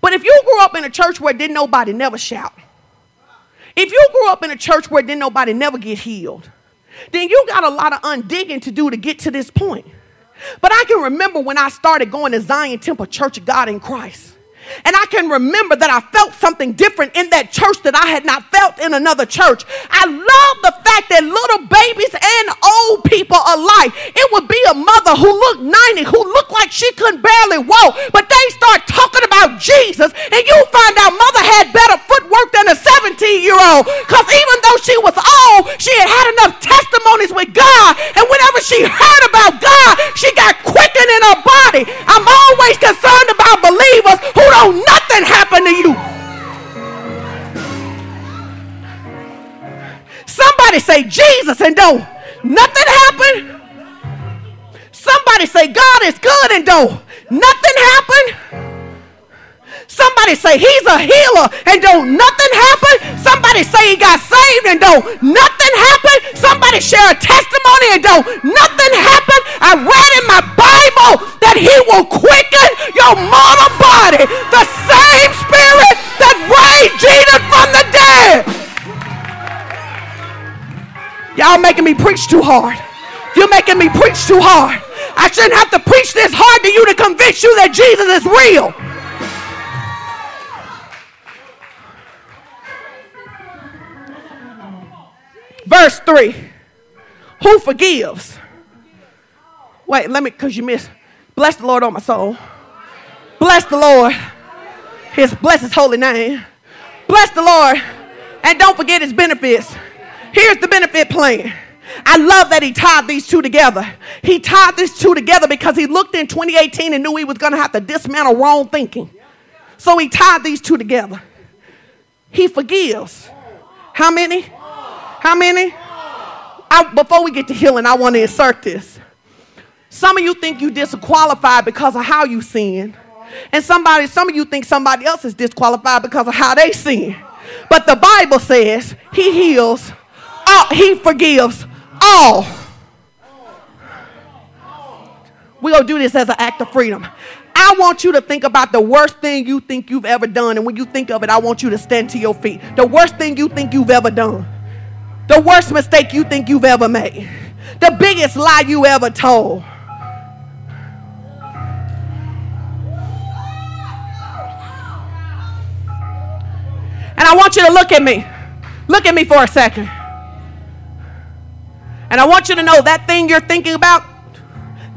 But if you grew up in a church where didn't nobody never shout, if you grew up in a church where didn't nobody never get healed, then you got a lot of undigging to do to get to this point. But I can remember when I started going to Zion Temple Church of God in Christ. And I can remember that I felt something different in that church that I had not felt in another church. I love the fact that little babies and old people alike, it would be a mother who looked 90, who looked like she couldn't barely walk, but they start talking about Jesus, and you find out mother had better footwork than a 17 year old. Because even though she was old, she had had enough testimonies with God, and whenever she heard about God, she got quickened in her body. I'm always concerned about believers who don't don't nothing happen to you. Somebody say Jesus and don't nothing happen. Somebody say God is good and don't nothing happen. Somebody say he's a healer and don't nothing happen. Somebody say he got saved and don't nothing happen. Somebody share a testimony and don't nothing happen. I read in my Bible that he will quicken your mortal body. The same spirit that raised Jesus from the dead. Y'all making me preach too hard. You're making me preach too hard. I shouldn't have to preach this hard to you to convince you that Jesus is real. Verse 3. Who forgives? Wait, let me, because you missed. Bless the Lord on my soul. Bless the Lord. His bless his holy name. Bless the Lord. And don't forget his benefits. Here's the benefit plan. I love that he tied these two together. He tied these two together because he looked in 2018 and knew he was going to have to dismantle wrong thinking. So he tied these two together. He forgives. How many? How many? I, before we get to healing, I want to insert this. Some of you think you disqualified because of how you sin. And somebody, some of you think somebody else is disqualified because of how they sin. But the Bible says he heals, all, he forgives all. We're going to do this as an act of freedom. I want you to think about the worst thing you think you've ever done. And when you think of it, I want you to stand to your feet. The worst thing you think you've ever done. The worst mistake you think you've ever made. The biggest lie you ever told. And I want you to look at me. Look at me for a second. And I want you to know that thing you're thinking about,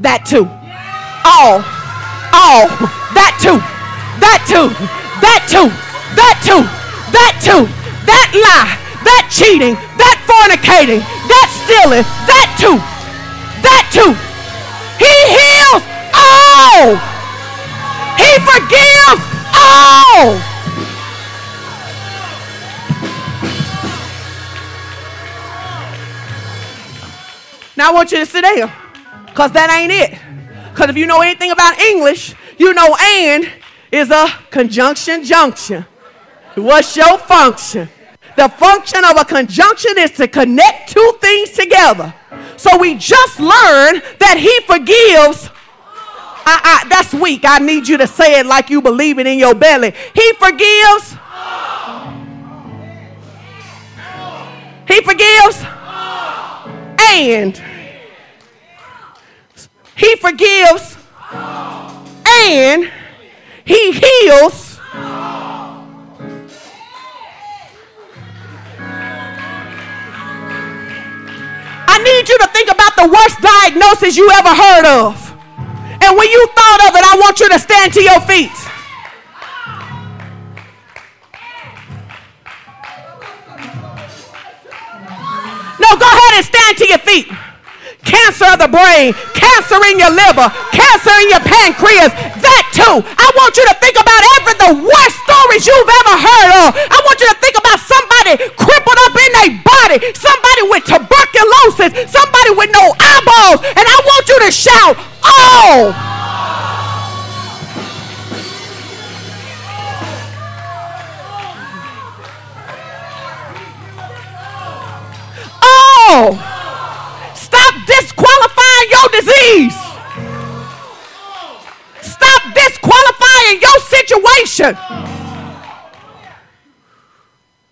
that too. All, all, that too, that too, that too, that too, that too, that lie, that cheating, that fornicating, that stealing, that too, that too. He heals all. He forgives all. Now I want you to sit there, because that ain't it. Because if you know anything about English, you know and is a conjunction junction. What's your function? The function of a conjunction is to connect two things together. So we just learned that he forgives. I, I, that's weak. I need you to say it like you believe it in your belly. He forgives. He forgives and he forgives and he heals I need you to think about the worst diagnosis you ever heard of. And when you thought of it, I want you to stand to your feet. No, go ahead and stand to your feet. Cancer of the brain, cancer in your liver, cancer in your pancreas. That too. I want you to think about every the worst stories you've ever heard of. I want you to think about somebody crippled up in their body, somebody with tuberculosis, somebody with no eyeballs, and I want you to shout, "Oh!" Oh! Disqualifying your disease. Stop disqualifying your situation.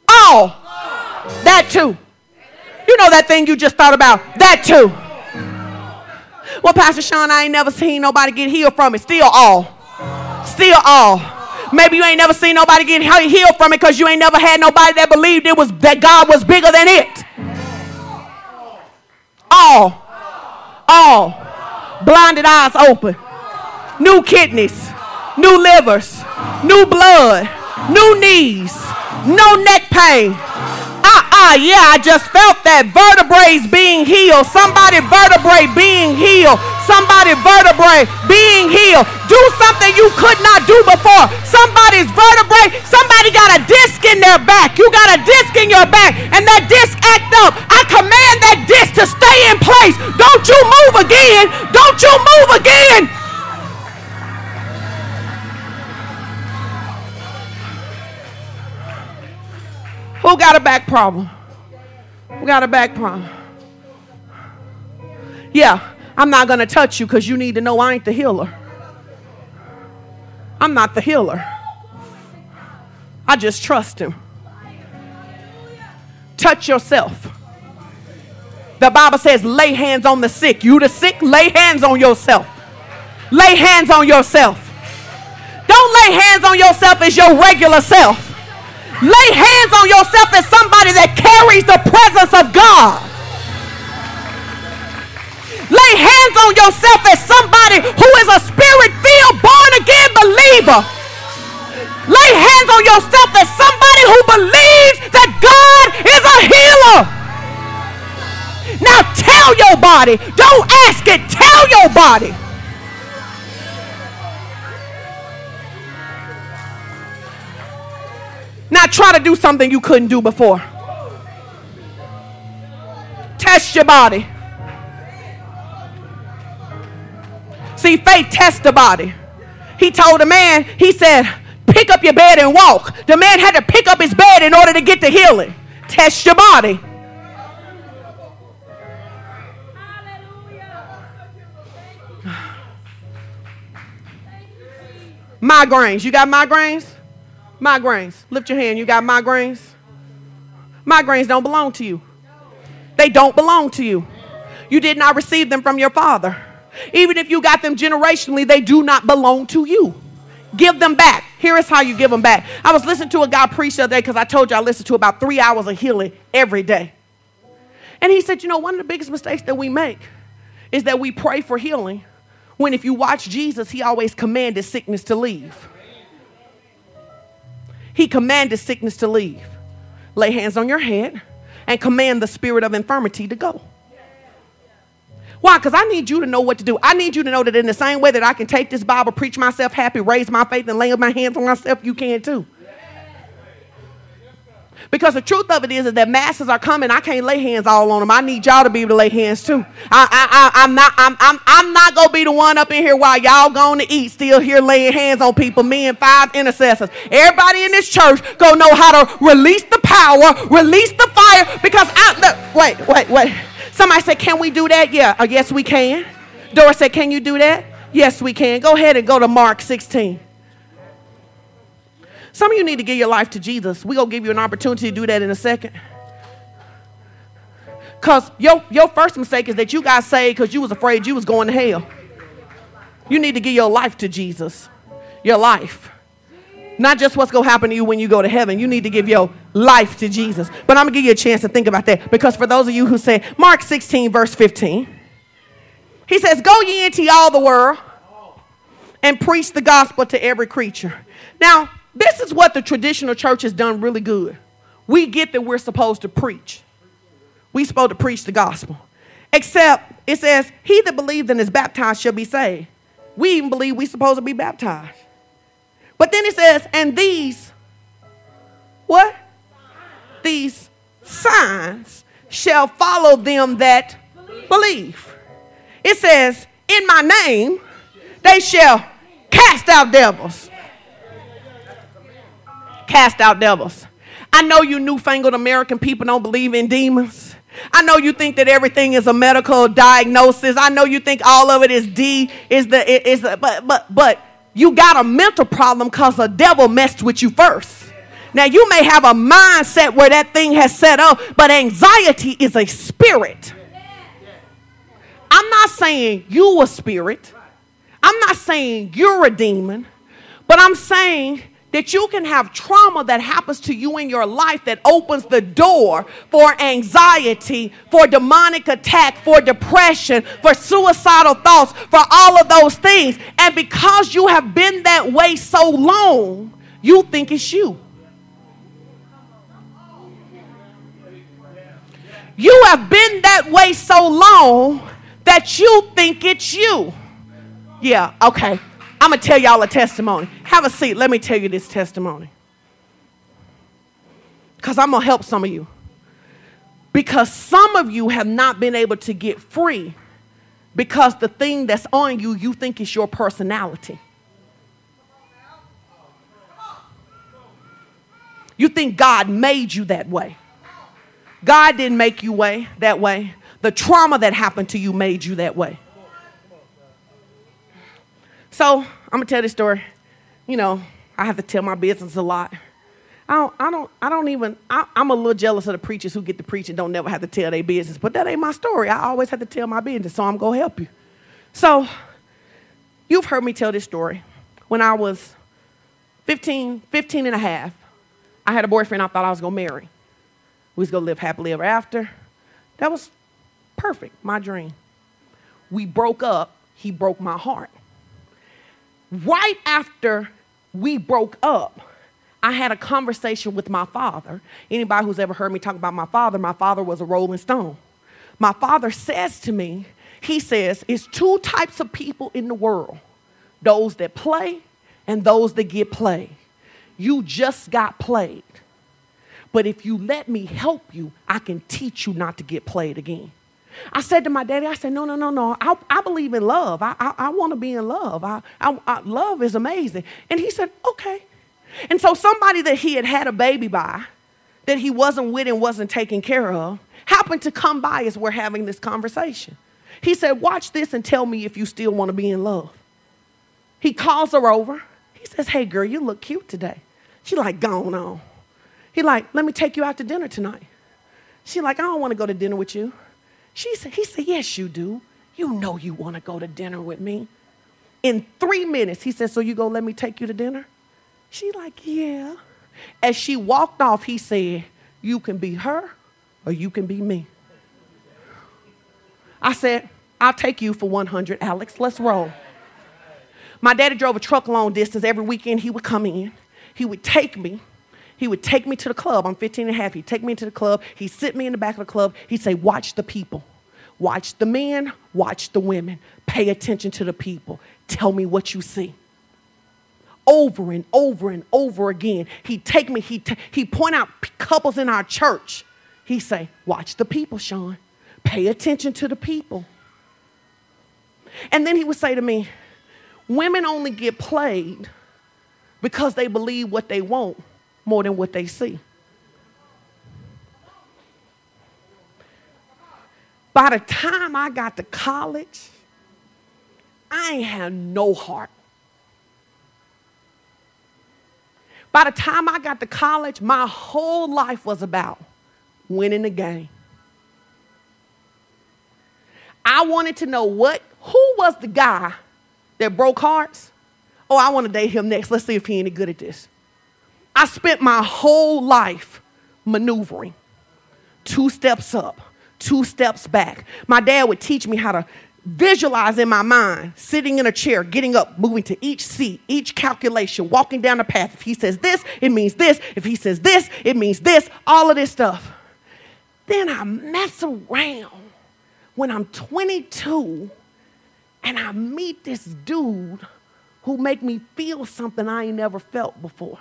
Oh, that too. You know that thing you just thought about? That too. Well, Pastor Sean, I ain't never seen nobody get healed from it. Still all. Still all. Maybe you ain't never seen nobody get healed from it because you ain't never had nobody that believed it was that God was bigger than it. All. All. Blinded eyes open. New kidneys. New livers. New blood. New knees. No neck pain. Uh-uh, yeah, I just felt that vertebrae being healed. Somebody vertebrae being healed. Somebody vertebrae being healed. Do something you could not do before. Somebody's vertebrae, somebody got a disc in their back. You got a disc in your back, and that disc act up. I command that disc to stay in place. Don't you move again. Don't you move again. Who got a back problem? Who got a back problem? Yeah, I'm not going to touch you because you need to know I ain't the healer. I'm not the healer. I just trust him. Touch yourself. The Bible says, lay hands on the sick. You the sick, lay hands on yourself. Lay hands on yourself. Don't lay hands on yourself as your regular self. Lay hands on yourself as somebody that carries the presence of God. Lay hands on yourself as somebody who is a spirit filled, born again believer. Lay hands on yourself as somebody who believes that God is a healer. Now tell your body, don't ask it, tell your body. Not try to do something you couldn't do before. Test your body. See, faith tests the body. He told the man, he said, pick up your bed and walk. The man had to pick up his bed in order to get the healing. Test your body. Migraines. You got migraines? Migraines. Lift your hand. You got migraines? Migraines don't belong to you. They don't belong to you. You did not receive them from your father. Even if you got them generationally, they do not belong to you. Give them back. Here is how you give them back. I was listening to a guy preach the other day because I told you I listened to about three hours of healing every day. And he said, You know, one of the biggest mistakes that we make is that we pray for healing when if you watch Jesus, he always commanded sickness to leave. He commanded sickness to leave. Lay hands on your head and command the spirit of infirmity to go. Why? Because I need you to know what to do. I need you to know that in the same way that I can take this Bible, preach myself happy, raise my faith, and lay my hands on myself, you can too. Because the truth of it is, is that masses are coming. I can't lay hands all on them. I need y'all to be able to lay hands too. I, I, am not, I'm, I'm, I'm not going to be the one up in here while y'all going to eat, still here laying hands on people, me and five intercessors. Everybody in this church to know how to release the power, release the fire, because I, the, wait, wait, wait. Somebody said, can we do that? Yeah, uh, yes, we can. Dora said, can you do that? Yes, we can. Go ahead and go to Mark 16. Some of you need to give your life to Jesus. We're going to give you an opportunity to do that in a second. Because your, your first mistake is that you got saved because you was afraid you was going to hell. You need to give your life to Jesus. Your life. Not just what's going to happen to you when you go to heaven. You need to give your life to Jesus. But I'm going to give you a chance to think about that. Because for those of you who say, Mark 16, verse 15, he says, Go ye into all the world and preach the gospel to every creature. Now, this is what the traditional church has done really good. We get that we're supposed to preach. We're supposed to preach the gospel. Except it says, He that believes and is baptized shall be saved. We even believe we're supposed to be baptized. But then it says, and these, what? These signs shall follow them that believe. It says, in my name, they shall cast out devils cast out devils. I know you newfangled American people don't believe in demons. I know you think that everything is a medical diagnosis. I know you think all of it is D is the is the, but but but you got a mental problem because a devil messed with you first. Now you may have a mindset where that thing has set up, but anxiety is a spirit. I'm not saying you a spirit. I'm not saying you're a demon, but I'm saying that you can have trauma that happens to you in your life that opens the door for anxiety, for demonic attack, for depression, for suicidal thoughts, for all of those things. And because you have been that way so long, you think it's you. You have been that way so long that you think it's you. Yeah, okay. I'm going to tell y'all a testimony. Have a seat. Let me tell you this testimony. Because I'm going to help some of you. Because some of you have not been able to get free because the thing that's on you, you think is your personality. You think God made you that way. God didn't make you way that way. The trauma that happened to you made you that way. So I'm gonna tell this story. You know, I have to tell my business a lot. I don't, I don't, I don't even, I, am a little jealous of the preachers who get to preach and don't never have to tell their business. But that ain't my story. I always have to tell my business, so I'm gonna help you. So, you've heard me tell this story. When I was 15, 15 and a half, I had a boyfriend I thought I was gonna marry. We was gonna live happily ever after. That was perfect, my dream. We broke up, he broke my heart. Right after we broke up, I had a conversation with my father. Anybody who's ever heard me talk about my father, my father was a rolling stone. My father says to me, he says, it's two types of people in the world those that play and those that get played. You just got played. But if you let me help you, I can teach you not to get played again. I said to my daddy, I said, no, no, no, no. I, I believe in love. I, I, I want to be in love. I, I, I, love is amazing. And he said, okay. And so somebody that he had had a baby by, that he wasn't with and wasn't taking care of, happened to come by as we're having this conversation. He said, watch this and tell me if you still want to be in love. He calls her over. He says, hey, girl, you look cute today. She like, gone on. He like, let me take you out to dinner tonight. She like, I don't want to go to dinner with you. She said, he said, yes, you do. You know you want to go to dinner with me. In three minutes, he said, so you go let me take you to dinner? She like, yeah. As she walked off, he said, you can be her or you can be me. I said, I'll take you for 100, Alex. Let's roll. My daddy drove a truck long distance. Every weekend he would come in. He would take me. He would take me to the club. I'm 15 and a half. He'd take me to the club. He'd sit me in the back of the club. He'd say, Watch the people. Watch the men. Watch the women. Pay attention to the people. Tell me what you see. Over and over and over again. He'd take me, he'd, t- he'd point out couples in our church. He'd say, Watch the people, Sean. Pay attention to the people. And then he would say to me, Women only get played because they believe what they want more than what they see. By the time I got to college, I ain't had no heart. By the time I got to college, my whole life was about winning the game. I wanted to know what, who was the guy that broke hearts? Oh, I want to date him next. Let's see if he any good at this. I spent my whole life maneuvering two steps up, two steps back. My dad would teach me how to visualize in my mind, sitting in a chair, getting up, moving to each seat, each calculation, walking down the path. If he says this, it means this. If he says this, it means this, all of this stuff. Then I mess around when I'm 22 and I meet this dude who make me feel something I ain't never felt before.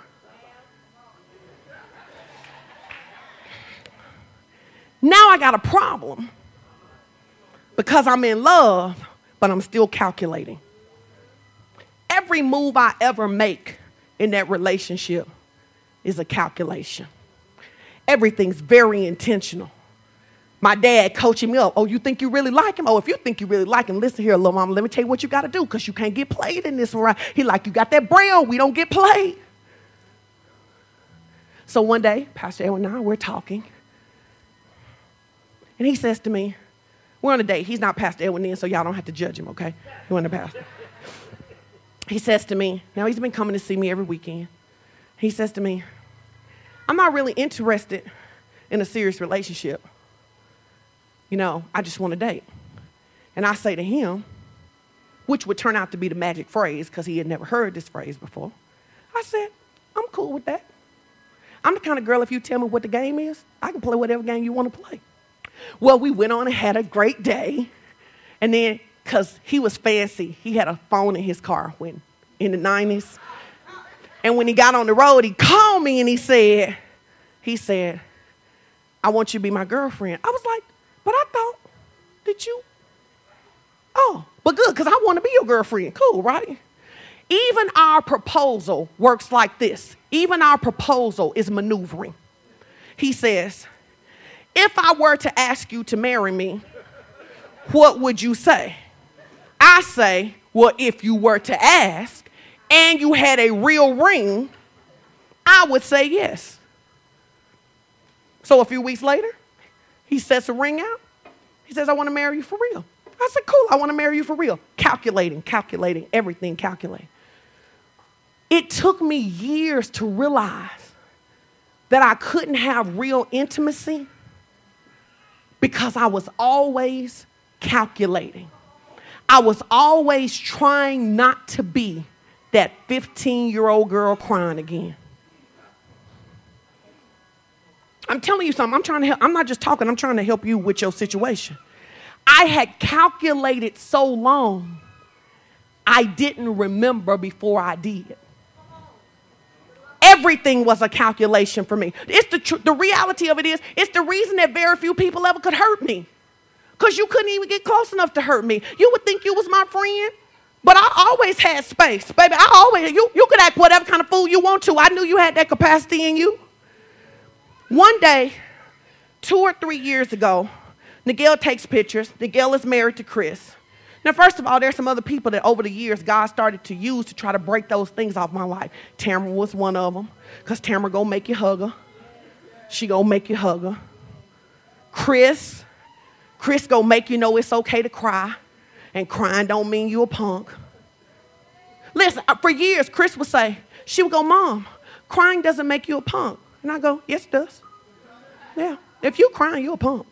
Now I got a problem because I'm in love, but I'm still calculating. Every move I ever make in that relationship is a calculation. Everything's very intentional. My dad coaching me up. Oh, you think you really like him? Oh, if you think you really like him, listen here, little mama, let me tell you what you got to do because you can't get played in this. Right? He like, you got that braille, we don't get played. So one day, Pastor Edwin and I, we're talking. And he says to me, We're on a date. He's not Pastor Edwin then, so y'all don't have to judge him, okay? He wasn't a pastor. He says to me, Now he's been coming to see me every weekend. He says to me, I'm not really interested in a serious relationship. You know, I just want to date. And I say to him, which would turn out to be the magic phrase because he had never heard this phrase before. I said, I'm cool with that. I'm the kind of girl, if you tell me what the game is, I can play whatever game you want to play. Well, we went on and had a great day. And then, because he was fancy, he had a phone in his car when in the 90s. And when he got on the road, he called me and he said, he said, I want you to be my girlfriend. I was like, but I thought that you, oh, but good, because I want to be your girlfriend. Cool, right? Even our proposal works like this. Even our proposal is maneuvering. He says, if I were to ask you to marry me, what would you say? I say, well, if you were to ask and you had a real ring, I would say yes. So a few weeks later, he sets a ring out. He says, I want to marry you for real. I said, cool, I want to marry you for real. Calculating, calculating, everything calculating. It took me years to realize that I couldn't have real intimacy because I was always calculating. I was always trying not to be that 15 year old girl crying again. I'm telling you something. I'm trying to help. I'm not just talking, I'm trying to help you with your situation. I had calculated so long, I didn't remember before I did. Everything was a calculation for me. It's the, tr- the reality of it is, it's the reason that very few people ever could hurt me. Because you couldn't even get close enough to hurt me. You would think you was my friend, but I always had space. Baby, I always, you, you could act whatever kind of fool you want to. I knew you had that capacity in you. One day, two or three years ago, Nigel takes pictures. Nigel is married to Chris. Now, first of all, there's some other people that over the years God started to use to try to break those things off my life. Tamara was one of them, because Tamara gonna make you hug her. She gonna make you hug her. Chris, Chris gonna make you know it's okay to cry, and crying don't mean you a punk. Listen, uh, for years, Chris would say, she would go, Mom, crying doesn't make you a punk. And I go, Yes, it does. Yeah. If you're crying, you're a punk.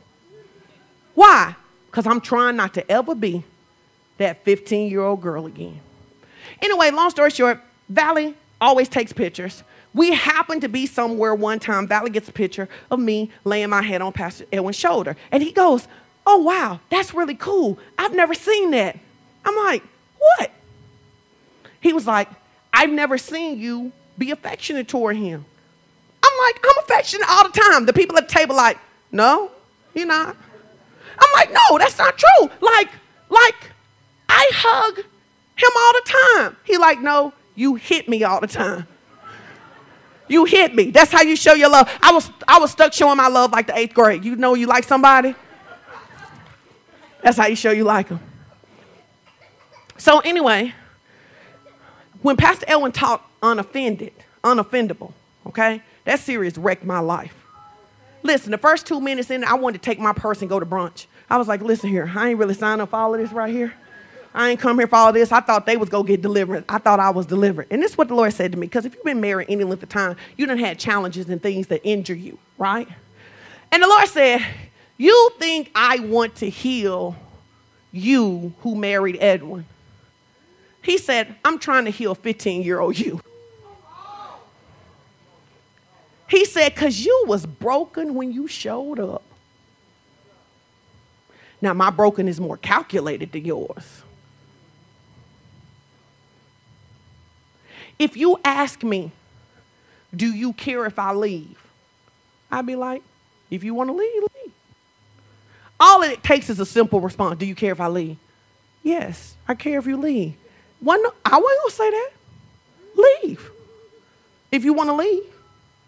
Why? Because I'm trying not to ever be that 15 year old girl again. Anyway, long story short, Valley always takes pictures. We happen to be somewhere one time. Valley gets a picture of me laying my head on Pastor Edwin's shoulder. And he goes, Oh, wow, that's really cool. I've never seen that. I'm like, What? He was like, I've never seen you be affectionate toward him. I'm like, I'm affectionate all the time. The people at the table, like, No, you're not. I'm like, No, that's not true. Like, like, I hug him all the time. He like, no, you hit me all the time. You hit me. That's how you show your love. I was I was stuck showing my love like the eighth grade. You know you like somebody. That's how you show you like them. So anyway, when Pastor Elwin taught unoffended, unoffendable, okay, that series wrecked my life. Listen, the first two minutes in, I wanted to take my purse and go to brunch. I was like, listen here, I ain't really signed up for all of this right here. I ain't come here for all this. I thought they was gonna get delivered. I thought I was delivered. And this is what the Lord said to me, because if you've been married any length of time, you done had challenges and things that injure you, right? And the Lord said, You think I want to heal you who married Edwin? He said, I'm trying to heal 15 year old you. He said, because you was broken when you showed up. Now, my broken is more calculated than yours. If you ask me, do you care if I leave? I'd be like, if you want to leave, leave. All it takes is a simple response. Do you care if I leave? Yes, I care if you leave. One, I wasn't gonna say that. Leave. If you want to leave,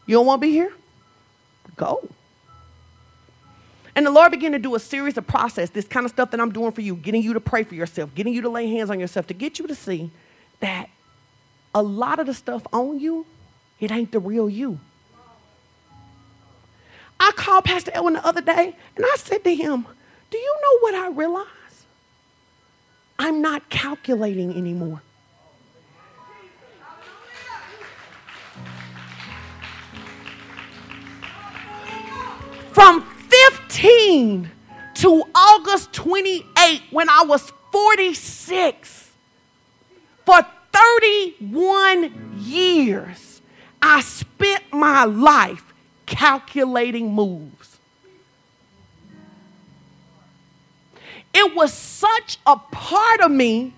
you don't want to be here, go. And the Lord began to do a series of process, this kind of stuff that I'm doing for you, getting you to pray for yourself, getting you to lay hands on yourself, to get you to see that a lot of the stuff on you, it ain't the real you. I called Pastor Elwin the other day and I said to him, Do you know what I realize? I'm not calculating anymore. From 15 to August 28, when I was 46, for 31 years, I spent my life calculating moves. It was such a part of me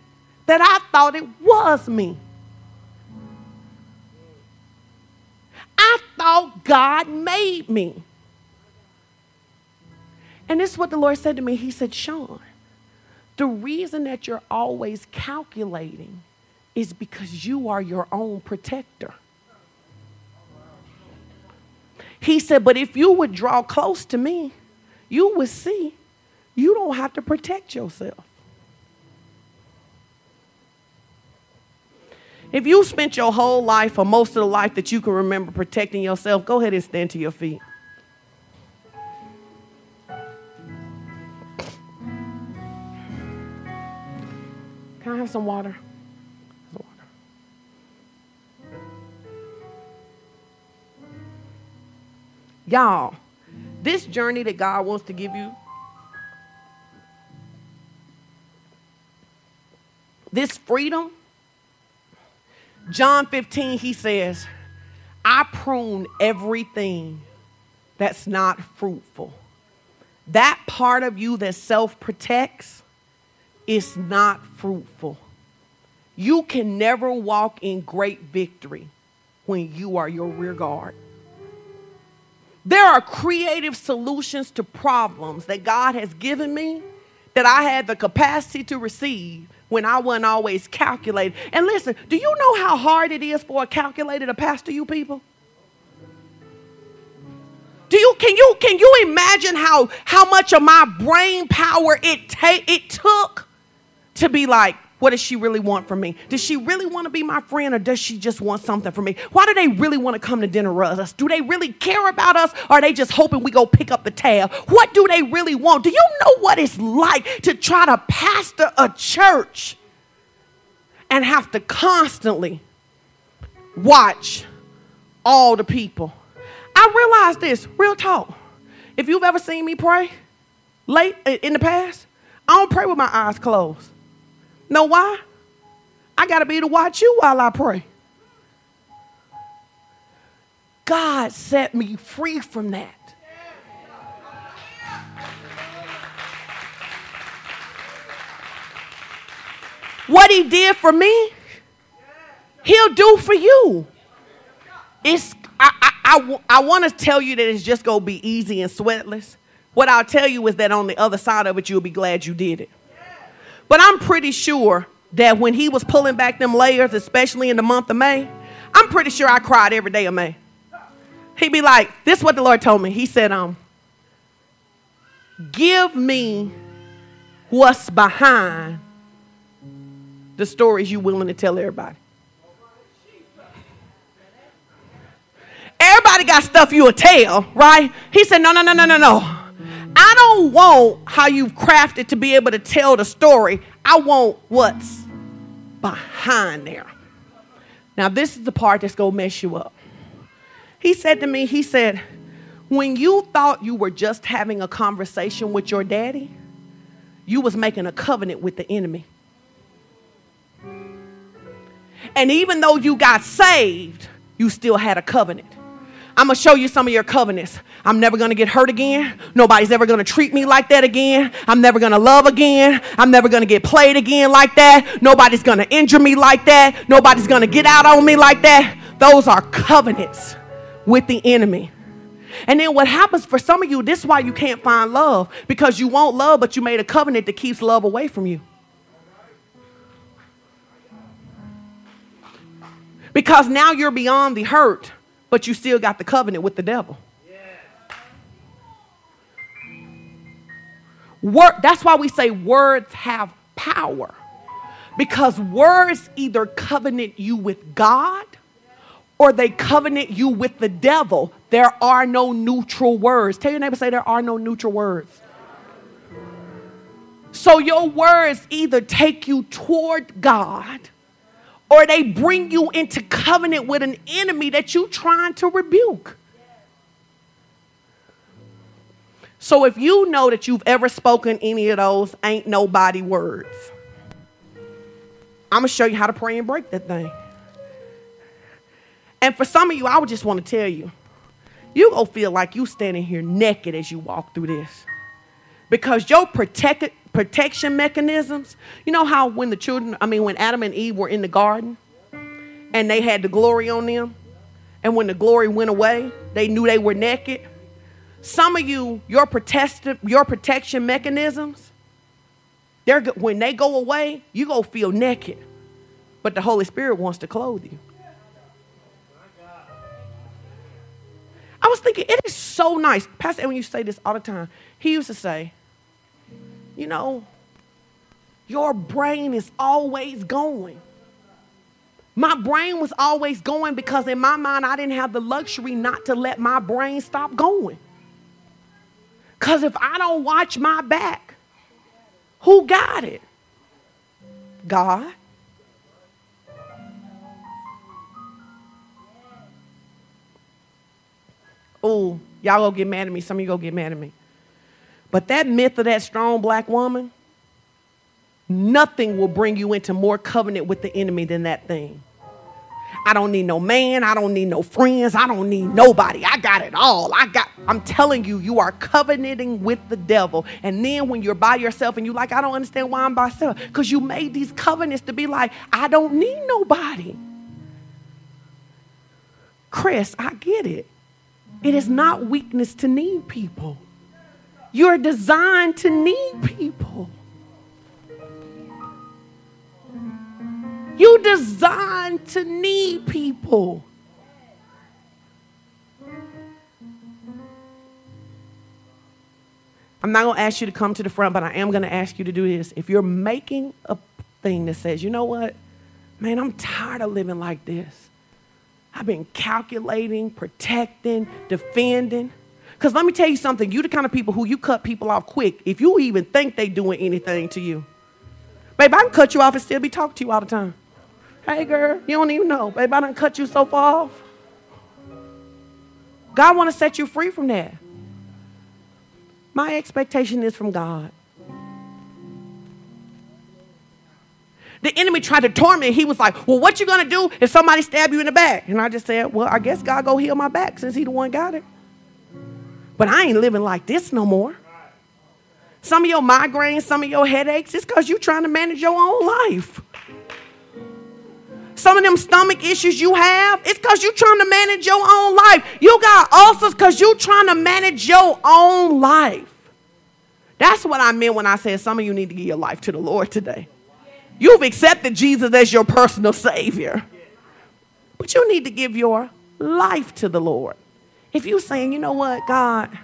that I thought it was me. I thought God made me. And this is what the Lord said to me. He said, Sean, the reason that you're always calculating is because you are your own protector. He said, But if you would draw close to me, you would see you don't have to protect yourself. If you spent your whole life or most of the life that you can remember protecting yourself, go ahead and stand to your feet. Can I have some water? Y'all, this journey that God wants to give you, this freedom, John 15, he says, I prune everything that's not fruitful. That part of you that self protects is not fruitful. You can never walk in great victory when you are your rear guard. There are creative solutions to problems that God has given me that I had the capacity to receive when I wasn't always calculated. And listen, do you know how hard it is for a calculator to pastor you people? Do you can you can you imagine how how much of my brain power it take it took to be like what does she really want from me? Does she really want to be my friend or does she just want something from me? Why do they really want to come to dinner with us? Do they really care about us or are they just hoping we go pick up the tab? What do they really want? Do you know what it's like to try to pastor a church and have to constantly watch all the people? I realize this, real talk. If you've ever seen me pray late in the past, I don't pray with my eyes closed. Know why? I got to be to watch you while I pray. God set me free from that. What he did for me, he'll do for you. It's I, I, I, I want to tell you that it's just going to be easy and sweatless. What I'll tell you is that on the other side of it, you'll be glad you did it. But I'm pretty sure that when he was pulling back them layers, especially in the month of May, I'm pretty sure I cried every day of May. He'd be like, This is what the Lord told me. He said, um, Give me what's behind the stories you're willing to tell everybody. Everybody got stuff you'll tell, right? He said, No, no, no, no, no, no. I don't want how you've crafted to be able to tell the story. I want what's behind there. Now, this is the part that's going to mess you up. He said to me, He said, when you thought you were just having a conversation with your daddy, you was making a covenant with the enemy. And even though you got saved, you still had a covenant. I'm gonna show you some of your covenants. I'm never gonna get hurt again. Nobody's ever gonna treat me like that again. I'm never gonna love again. I'm never gonna get played again like that. Nobody's gonna injure me like that. Nobody's gonna get out on me like that. Those are covenants with the enemy. And then what happens for some of you, this is why you can't find love because you want love, but you made a covenant that keeps love away from you. Because now you're beyond the hurt but you still got the covenant with the devil. Word, that's why we say words have power. Because words either covenant you with God or they covenant you with the devil. There are no neutral words. Tell your neighbor, say, there are no neutral words. So your words either take you toward God or they bring you into covenant with an enemy that you're trying to rebuke. So if you know that you've ever spoken any of those ain't nobody words, I'm to show you how to pray and break that thing. And for some of you, I would just want to tell you, you to feel like you standing here naked as you walk through this. Because your protected protection mechanisms. You know how when the children, I mean, when Adam and Eve were in the garden and they had the glory on them, and when the glory went away, they knew they were naked. Some of you, your protective, your protection mechanisms, they're when they go away, you go feel naked, but the Holy Spirit wants to clothe you. I was thinking, it is so nice. Pastor when you say this all the time. He used to say, you know, your brain is always going. My brain was always going because in my mind, I didn't have the luxury not to let my brain stop going. Because if I don't watch my back, who got it? God. Oh, Y'all go get mad at me. Some of you go get mad at me. But that myth of that strong black woman, nothing will bring you into more covenant with the enemy than that thing. I don't need no man. I don't need no friends. I don't need nobody. I got it all. I got, I'm telling you, you are covenanting with the devil. And then when you're by yourself and you're like, I don't understand why I'm by myself, because you made these covenants to be like, I don't need nobody. Chris, I get it. It is not weakness to need people. You're designed to need people. You designed to need people. I'm not going to ask you to come to the front, but I am going to ask you to do this. If you're making a thing that says, you know what, man, I'm tired of living like this. I've been calculating, protecting, defending. Because let me tell you something, you the kind of people who you cut people off quick if you even think they doing anything to you. Babe, I can cut you off and still be talking to you all the time. Hey, girl, you don't even know. Babe, I done cut you so far off. God want to set you free from that. My expectation is from God. The enemy tried to torment. He was like, well, what you to do if somebody stab you in the back? And I just said, well, I guess God go heal my back since he the one got it. But I ain't living like this no more. Some of your migraines, some of your headaches, it's because you're trying to manage your own life. Some of them stomach issues you have, it's because you're trying to manage your own life. You got ulcers because you're trying to manage your own life. That's what I meant when I said some of you need to give your life to the Lord today. You've accepted Jesus as your personal Savior, but you need to give your life to the Lord. If you're saying, you know what, God,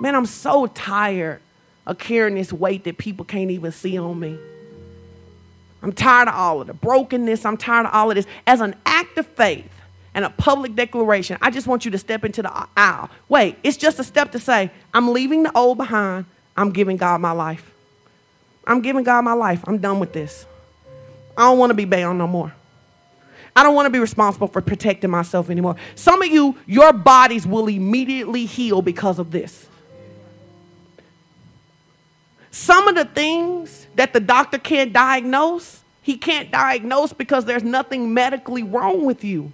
man, I'm so tired of carrying this weight that people can't even see on me. I'm tired of all of the brokenness. I'm tired of all of this. As an act of faith and a public declaration, I just want you to step into the aisle. Wait, it's just a step to say, I'm leaving the old behind. I'm giving God my life. I'm giving God my life. I'm done with this. I don't want to be bound no more. I don't want to be responsible for protecting myself anymore. Some of you, your bodies will immediately heal because of this. Some of the things that the doctor can't diagnose, he can't diagnose because there's nothing medically wrong with you.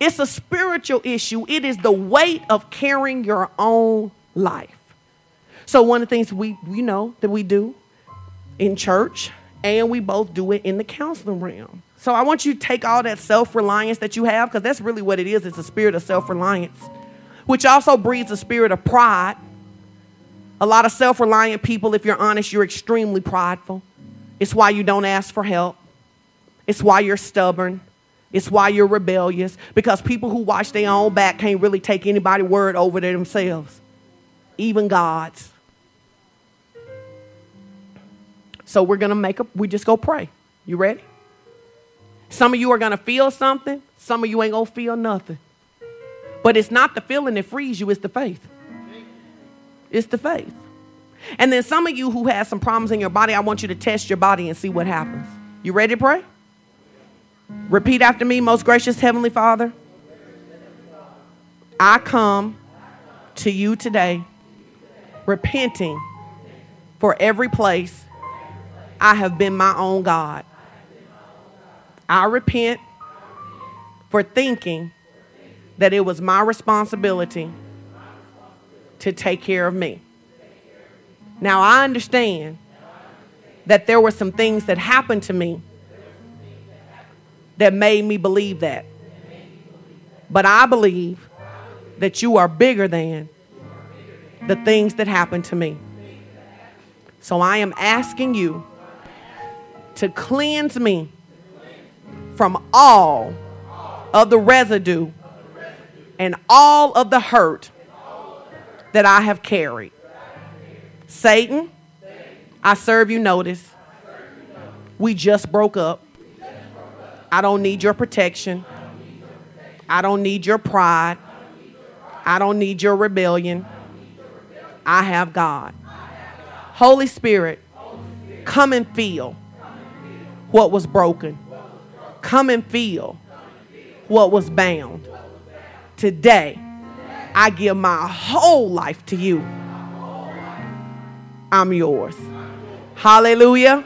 It's a spiritual issue. It is the weight of carrying your own life. So one of the things we you know that we do in church and we both do it in the counseling realm. So I want you to take all that self-reliance that you have because that's really what it is. It's a spirit of self-reliance, which also breeds a spirit of pride a lot of self reliant people, if you're honest, you're extremely prideful. It's why you don't ask for help. It's why you're stubborn. It's why you're rebellious. Because people who watch their own back can't really take anybody's word over to themselves, even God's. So we're to make a, we just go pray. You ready? Some of you are going to feel something, some of you ain't going to feel nothing. But it's not the feeling that frees you, it's the faith. It's the faith. And then some of you who have some problems in your body, I want you to test your body and see what happens. You ready to pray? Repeat after me, most gracious Heavenly Father. I come to you today repenting for every place I have been my own God. I repent for thinking that it was my responsibility to take care of me. Now, I understand that there were some things that happened to me that made me believe that. But I believe that you are bigger than the things that happened to me. So I am asking you to cleanse me from all of the residue and all of the hurt that I have carried. Satan, I serve you notice. We just broke up. I don't need your protection. I don't need your pride. I don't need your rebellion. I have God. Holy Spirit, come and feel what was broken. Come and feel what was bound. Today, I give my whole life to you. I'm yours. Hallelujah.